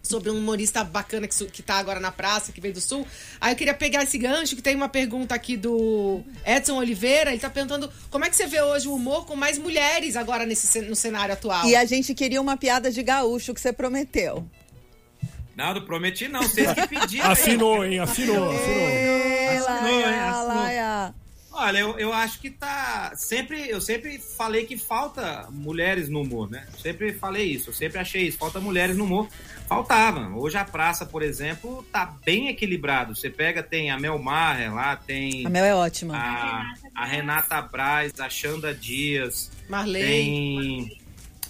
Speaker 5: sobre um humorista bacana que, que tá agora na praça, que veio do Sul. Aí eu queria pegar esse gancho, que tem uma pergunta aqui do Edson Oliveira. Ele tá perguntando como é que você vê hoje o humor com mais mulheres agora nesse, no cenário atual.
Speaker 4: E a gente queria uma piada de gaúcho que você prometeu.
Speaker 6: Não, não prometi não, vocês que pediram.
Speaker 3: Afinou, hein? Afinou, afinou.
Speaker 4: Ela,
Speaker 6: Assinou, hein?
Speaker 4: ela,
Speaker 6: Assinou.
Speaker 4: ela.
Speaker 6: Olha, eu, eu acho que tá. Sempre, eu sempre falei que falta mulheres no humor, né? Sempre falei isso, eu sempre achei isso. Falta mulheres no humor. Faltava. Hoje a praça, por exemplo, tá bem equilibrado. Você pega, tem a Mel Maher lá, tem
Speaker 4: A Mel é ótima.
Speaker 6: a, a Renata Braz, a Xanda Dias,
Speaker 5: Marley.
Speaker 6: tem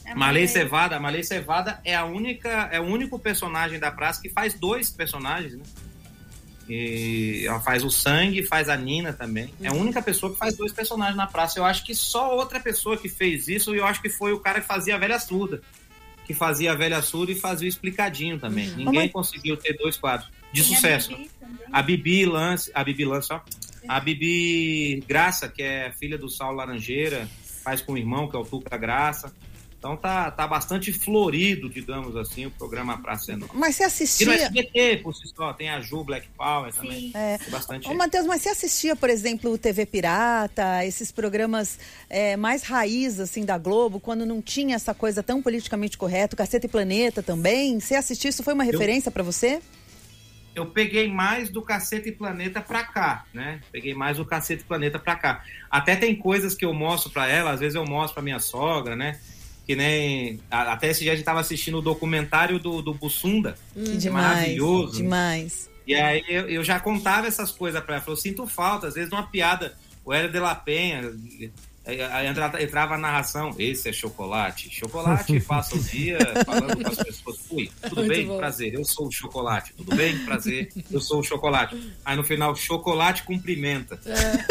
Speaker 2: É
Speaker 6: Marley Cevada. A Marley Cevada é a única, é o único personagem da praça que faz dois personagens, né? E ela faz o sangue, faz a Nina também. É a única pessoa que faz dois personagens na praça. Eu acho que só outra pessoa que fez isso, e eu acho que foi o cara que fazia a velha surda. Que fazia a velha surda e fazia o explicadinho também. Ninguém
Speaker 4: mas-
Speaker 6: conseguiu ter dois quadros. De
Speaker 2: a
Speaker 6: sucesso.
Speaker 2: Bibi também.
Speaker 6: A Bibi Lance, a Bibi Lance, ó. A Bibi Graça, que é filha do Saulo Laranjeira, faz com o irmão, que é o Tuca Graça. Então tá, tá bastante florido, digamos assim, o programa Praça é Nova.
Speaker 4: Mas você
Speaker 6: E no
Speaker 4: assistia.
Speaker 6: SBT, por si só, tem a Ju Black Power também.
Speaker 2: Sim.
Speaker 4: É.
Speaker 6: Tem bastante.
Speaker 4: Ô, Matheus, mas você assistia, por exemplo, o TV Pirata, esses programas é, mais raiz, assim, da Globo, quando não tinha essa coisa tão politicamente correta, Caceta e Planeta também? Você assistiu? Isso foi uma referência pra você?
Speaker 6: eu peguei mais do Cacete e Planeta pra cá, né? Peguei mais do Cacete e Planeta pra cá. Até tem coisas que eu mostro pra ela, às vezes eu mostro pra minha sogra, né? Que nem. a- Até esse dia a gente tava assistindo o documentário do, do Bussunda.
Speaker 4: Que demais.
Speaker 6: maravilhoso.
Speaker 4: Demais.
Speaker 6: E aí eu, eu já contava essas coisas pra ela. Falei, eu sinto falta, às vezes, de uma piada. O Hélio de la Penha. Aí- aí entra- entrava a narração, esse é chocolate. Chocolate passa o dia falando com as pessoas. Ui, tudo
Speaker 5: Muito
Speaker 6: bem?
Speaker 5: bom.
Speaker 6: Prazer, eu sou o chocolate. Tudo bem? Prazer, eu sou o chocolate. Aí no final, chocolate cumprimenta.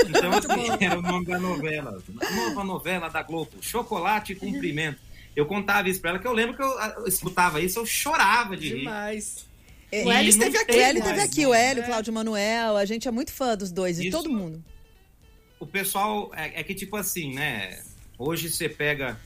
Speaker 6: então, assim, era o nome da novela. Nova novela da Globo, Chocolate Cumprimenta. Eu contava isso pra ela, que eu lembro que eu, escutava isso, eu chorava de rir.
Speaker 5: Demais.
Speaker 4: E-
Speaker 5: O Hélio esteve aqui.
Speaker 4: O Hélio
Speaker 6: mais,
Speaker 4: teve aqui, o Hélio,
Speaker 5: É.
Speaker 4: Cláudio Manuel, a gente é muito fã dos dois, de todo mundo.
Speaker 6: O pessoal é, é que tipo assim, né? Hoje você pega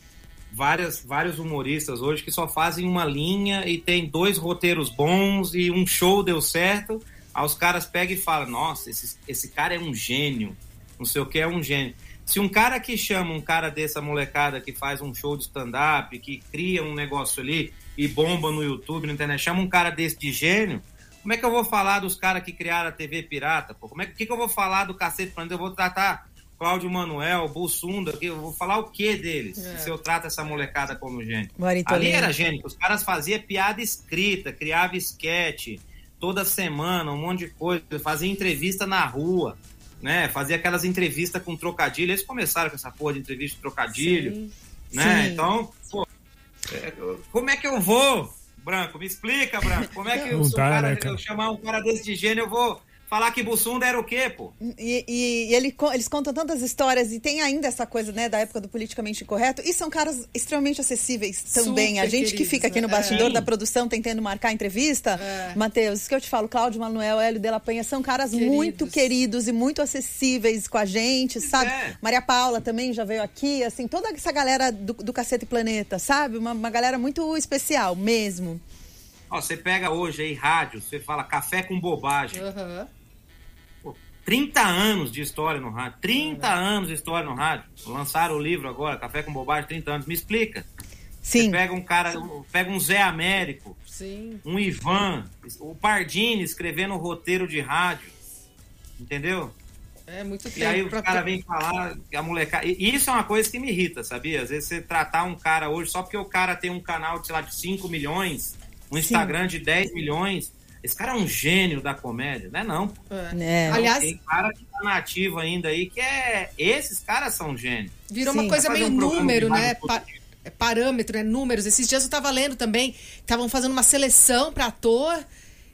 Speaker 6: várias, vários humoristas hoje que só fazem uma linha e tem dois roteiros bons e um show deu certo. Aí os caras pegam e falam, nossa, esse, esse cara é um gênio. Não sei o que é um gênio. Se um cara que chama um cara dessa molecada que faz um show de stand-up, que cria um negócio ali e bomba no YouTube, na internet, chama um cara desse de gênio, como é que eu vou falar dos caras que criaram a TV Pirata? Pô? Como é que, que, que eu vou falar do cacete? Eu vou tratar Cláudio Manuel, Bussunda, que eu vou falar o que deles?
Speaker 5: É.
Speaker 6: Se eu trato essa molecada como
Speaker 4: Ari
Speaker 6: Ali era gênio, os caras faziam piada escrita, criava esquete toda semana, um monte de coisa, fazia entrevista na rua, né? Fazia aquelas entrevistas com trocadilho. Eles começaram com essa porra de entrevista de trocadilho,
Speaker 5: Sim.
Speaker 6: né?
Speaker 4: Sim.
Speaker 6: Então, pô, é, como é que eu vou, Branco? Me explica, Branco. Como é que eu,
Speaker 3: dá,
Speaker 6: cara,
Speaker 3: né, cara?
Speaker 6: eu chamar um cara desse de gênio, eu vou falar que Bussunda era o quê, pô?
Speaker 4: E, e- e ele eles contam tantas histórias e tem ainda essa coisa, né, da época do politicamente incorreto. E são caras extremamente acessíveis também.
Speaker 5: Super
Speaker 4: a gente que
Speaker 5: queridos,
Speaker 4: fica aqui no
Speaker 5: né?
Speaker 4: bastidor
Speaker 6: É.
Speaker 4: da produção tentando marcar a entrevista,
Speaker 5: É.
Speaker 4: Matheus, isso que eu te falo, Cláudio Manuel, Hélio de la Penha, são caras
Speaker 5: Queridos.
Speaker 4: muito queridos e muito acessíveis com a gente, sabe?
Speaker 6: é.
Speaker 4: Maria Paula também já veio aqui, assim, toda essa galera do, do Cacete Planeta, sabe? Uma, uma galera muito especial mesmo.
Speaker 6: Ó, você pega hoje aí rádio, você fala café com bobagem.
Speaker 5: Aham.
Speaker 6: Pô, 30 anos de história no rádio. 30 anos de história no rádio. Lançaram o livro agora, Café com Bobagem, 30 anos. Me explica. Você
Speaker 4: Sim.
Speaker 6: pega um cara, um- pega um Zé Américo,
Speaker 5: Sim.
Speaker 6: um Ivan, o Pardini escrevendo o roteiro de rádio. Entendeu?
Speaker 5: É muito tempo.
Speaker 6: E aí o cara
Speaker 5: ter-
Speaker 6: vem falar a molecada. E isso é uma coisa que me irrita, sabia? Às vezes você tratar um cara hoje só porque o cara tem um canal, sei lá, de 5 milhões, um Instagram de 10 milhões. Esse cara é um gênio da comédia, não é não? pô.
Speaker 5: É.
Speaker 4: É.
Speaker 5: Aliás,
Speaker 6: Tem cara que tá nativo ainda aí que é. Esses caras são gênios.
Speaker 5: virou
Speaker 4: Sim.
Speaker 5: uma coisa
Speaker 6: fazer
Speaker 5: meio
Speaker 6: um
Speaker 5: número, né? Pa- é parâmetro, é números. Esses dias eu tava lendo também, estavam fazendo uma seleção pra ator.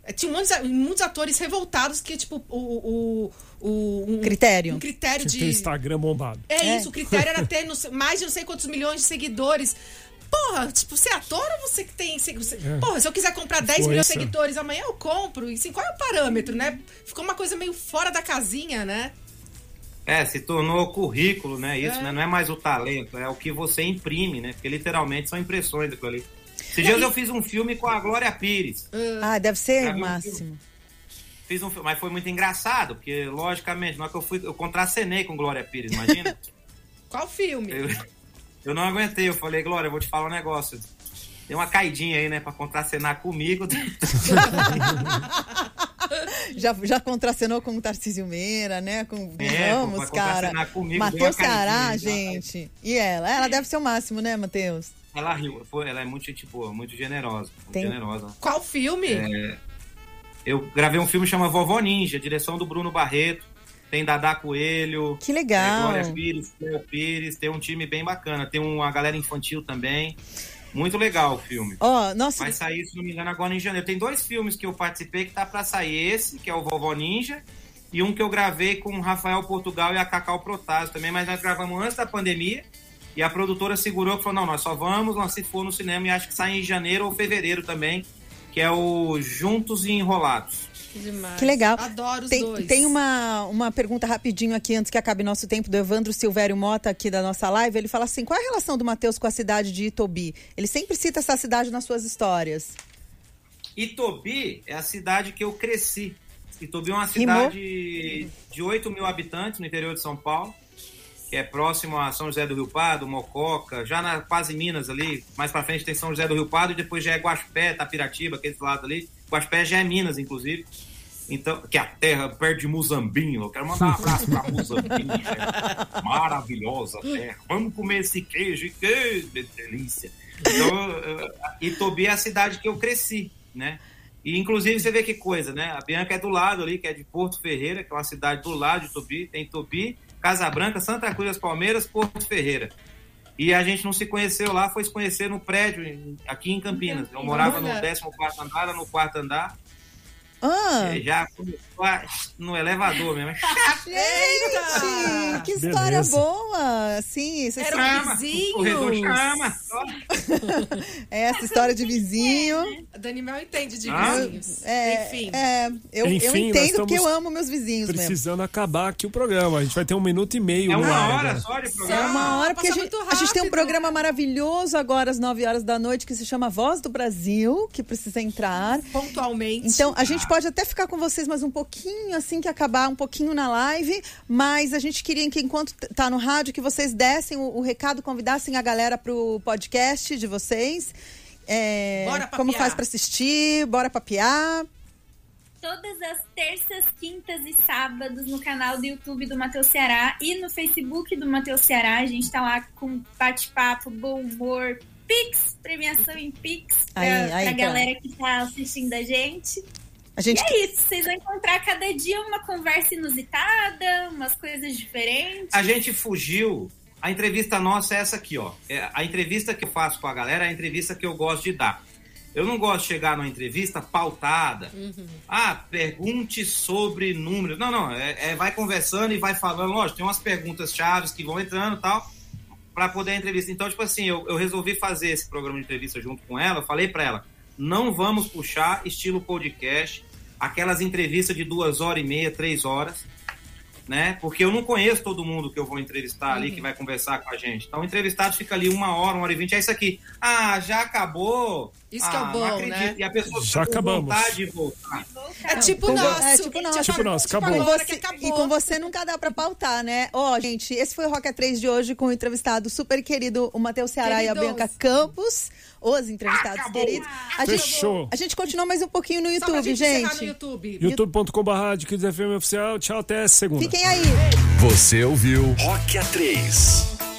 Speaker 5: É, Tinha muitos, muitos atores revoltados que, tipo, o. o, o um,
Speaker 4: Critério.
Speaker 5: Um critério
Speaker 3: Tem
Speaker 5: de.
Speaker 3: Instagram bombado.
Speaker 5: É,
Speaker 4: É.
Speaker 5: isso, o critério era ter não sei- mais de não sei quantos milhões de seguidores. Porra, tipo, você é ator ou você que tem. se- você-
Speaker 3: É.
Speaker 5: Porra, se eu quiser comprar 10 milhões de
Speaker 3: Influencer.
Speaker 5: seguidores amanhã, eu compro. E assim, qual é o parâmetro, né? Ficou uma coisa meio fora da casinha, né?
Speaker 6: É, se tornou currículo, né? Isso,
Speaker 5: É.
Speaker 6: né? Não é mais o talento, é o que você imprime, né? Porque literalmente são impressões daquilo ali. Esses dias eu fiz um filme com a Glória Pires.
Speaker 4: Ah, deve ser o máximo.
Speaker 6: Fiz um filme, mas foi muito engraçado, porque, logicamente, na hora que eu fui, eu contracenei com Glória Pires, imagina?
Speaker 5: Qual filme?
Speaker 6: eu, eu não aguentei, eu falei, Glória, eu vou te falar um negócio. Tem uma caidinha aí, né, pra contracenar comigo.
Speaker 4: Já, já contracenou com o Tarcísio Meira, né? Com
Speaker 6: É,
Speaker 4: Ramos, cara.
Speaker 6: comigo,
Speaker 4: Matheus Ceará,
Speaker 6: caidinha,
Speaker 4: gente. E ela? Ela deve ser o máximo, né, Matheus?
Speaker 6: ela riu, foi- ela é muito gente boa, muito generosa. Muito
Speaker 4: Tem-
Speaker 6: generosa.
Speaker 5: Qual filme?
Speaker 6: É. Eu gravei um filme que chama Vovó Ninja, direção do Bruno Barreto. Tem Dadá Coelho,
Speaker 4: Que legal.
Speaker 6: Glória Pires, Cléo Pires. Tem um time bem bacana. Tem uma galera infantil também. Muito legal o filme.
Speaker 4: Ó, nossa,
Speaker 6: Vai sair, se não me engano, agora em janeiro. Tem dois filmes que eu participei que tá pra sair. Esse, que é o Vovó Ninja, e um que eu gravei com o Rafael Portugal e a Cacau Protásio também, mas nós gravamos antes da pandemia. E a produtora segurou e falou: não, nós só vamos, nós se for no cinema, e acho que sai em janeiro ou fevereiro também, que é o Juntos e Enrolados.
Speaker 5: Que demais.
Speaker 4: que legal.
Speaker 5: Adoro os
Speaker 4: Tem,
Speaker 5: dois.
Speaker 4: tem uma, uma pergunta rapidinho aqui, antes que acabe nosso tempo, do Evandro Silvério Mota, aqui da nossa live. Ele fala assim: qual é a relação do Matheus com a cidade de Itobi? Ele sempre cita essa cidade nas suas histórias.
Speaker 6: Itobi é a cidade que eu cresci. Itobi é uma
Speaker 4: Rimou?
Speaker 6: cidade de 8 mil habitantes no interior de São Paulo, que é próximo a São José do Rio Pardo, Mococa, já na quase Minas ali. Mais pra frente tem São José do Rio Pardo e depois já é Guaxpé, Tapiratiba, aquele lado ali. Guaxpé já é Minas, inclusive. Então, que a terra perto de Muzambinho. Eu quero mandar um abraço pra Muzambinho. né? Maravilhosa terra. Vamos comer esse queijo, que delícia. Então, eh, Itobi é a cidade que eu cresci, né? E inclusive você vê que coisa, né? A Bianca é do lado ali, que é de Porto Ferreira, que é uma cidade do lado de Itobi. Tem Itobi, Casa Branca, Santa Cruz das Palmeiras, Porto Ferreira. E a gente não se conheceu lá, foi se conhecer no prédio aqui em Campinas. Eu morava no
Speaker 5: Olha.
Speaker 6: 14 andar, no quarto andar.
Speaker 4: Ah,
Speaker 6: E já começou a- no elevador mesmo.
Speaker 4: gente, que história
Speaker 3: Beleza.
Speaker 4: boa! Sim, essa,
Speaker 5: Era
Speaker 6: Chama,
Speaker 5: vizinhos.
Speaker 6: o corredor chama.
Speaker 4: essa história de vizinho.
Speaker 5: A Dani Mel entende de
Speaker 6: Ah?
Speaker 5: vizinhos.
Speaker 4: É,
Speaker 5: Enfim.
Speaker 4: é, eu, eu
Speaker 3: Enfim, nós
Speaker 4: entendo porque eu amo meus vizinhos mesmo.
Speaker 3: Precisando acabar aqui o programa. A gente vai ter um minuto e meio
Speaker 6: É uma
Speaker 3: ar
Speaker 6: hora
Speaker 3: agora.
Speaker 6: só de
Speaker 4: É
Speaker 6: programa.
Speaker 4: uma hora, porque a gente, a gente tem um programa maravilhoso agora às 9 horas da noite que se chama Voz do Brasil, que precisa entrar.
Speaker 5: Pontualmente.
Speaker 4: Então, a gente pode até ficar com vocês mais um pouquinho, assim que acabar, um pouquinho na live, mas a gente queria que enquanto tá no rádio, que vocês dessem o, o recado, convidassem a galera pro podcast de vocês. É,
Speaker 5: Bora papear.
Speaker 4: como faz pra assistir, bora papear.
Speaker 2: Todas as terças, quintas e sábados no canal do YouTube do Matheus Ceará e no Facebook do Matheus Ceará. A gente tá lá com bate-papo, bom humor, Pix, premiação em Pix pra,
Speaker 4: Aí, aí,
Speaker 2: pra
Speaker 4: então.
Speaker 2: galera que tá assistindo a gente.
Speaker 4: A
Speaker 2: E
Speaker 4: gente
Speaker 2: é isso, vocês vão encontrar cada dia uma conversa inusitada, umas coisas diferentes.
Speaker 6: A gente fugiu. A entrevista nossa é essa aqui, ó. É, a entrevista que eu faço com a galera é a entrevista que eu gosto de dar. Eu não gosto de chegar numa entrevista pautada. Ah, pergunte sobre números. Não, não. É, é vai conversando e vai falando. Lógico, tem umas perguntas chaves que vão entrando e tal, para poder a entrevista. Então, tipo assim, eu, eu resolvi fazer esse programa de entrevista junto com ela. Eu falei para ela: não vamos puxar estilo podcast, aquelas entrevistas de duas horas e meia, três horas né? Porque eu não conheço todo mundo que eu vou entrevistar ali, que vai conversar com a gente. Então, o entrevistado fica ali uma hora, uma hora e vinte. É isso aqui. Ah, já acabou.
Speaker 5: Isso que é o
Speaker 6: Ah,
Speaker 5: bom,
Speaker 6: não acredito.
Speaker 5: né?
Speaker 6: E a pessoa
Speaker 3: Já
Speaker 6: fica com
Speaker 3: acabamos.
Speaker 6: vontade de voltar.
Speaker 5: É tipo
Speaker 4: Com vo-
Speaker 5: nosso.
Speaker 4: é tipo nosso.
Speaker 3: Tipo nosso, acabou.
Speaker 4: E
Speaker 5: agora
Speaker 4: você-
Speaker 5: acabou.
Speaker 4: E com você nunca dá pra pautar, né? Ó, gente, esse foi o Rock A3 de hoje com o entrevistado super querido, o Matheus Ceará e a
Speaker 5: Queridos.
Speaker 4: Bianca Campos. Os entrevistados
Speaker 6: Acabou.
Speaker 4: queridos. A gente,
Speaker 3: Fechou.
Speaker 4: a gente continua mais um pouquinho no
Speaker 5: Só pra
Speaker 4: YouTube,
Speaker 5: gente encerrar no
Speaker 4: gente.
Speaker 5: YouTube.
Speaker 3: youtube.com.br de Kids FM Oficial. Tchau, até segunda.
Speaker 4: Fiquem aí.
Speaker 1: Você ouviu Rock A3.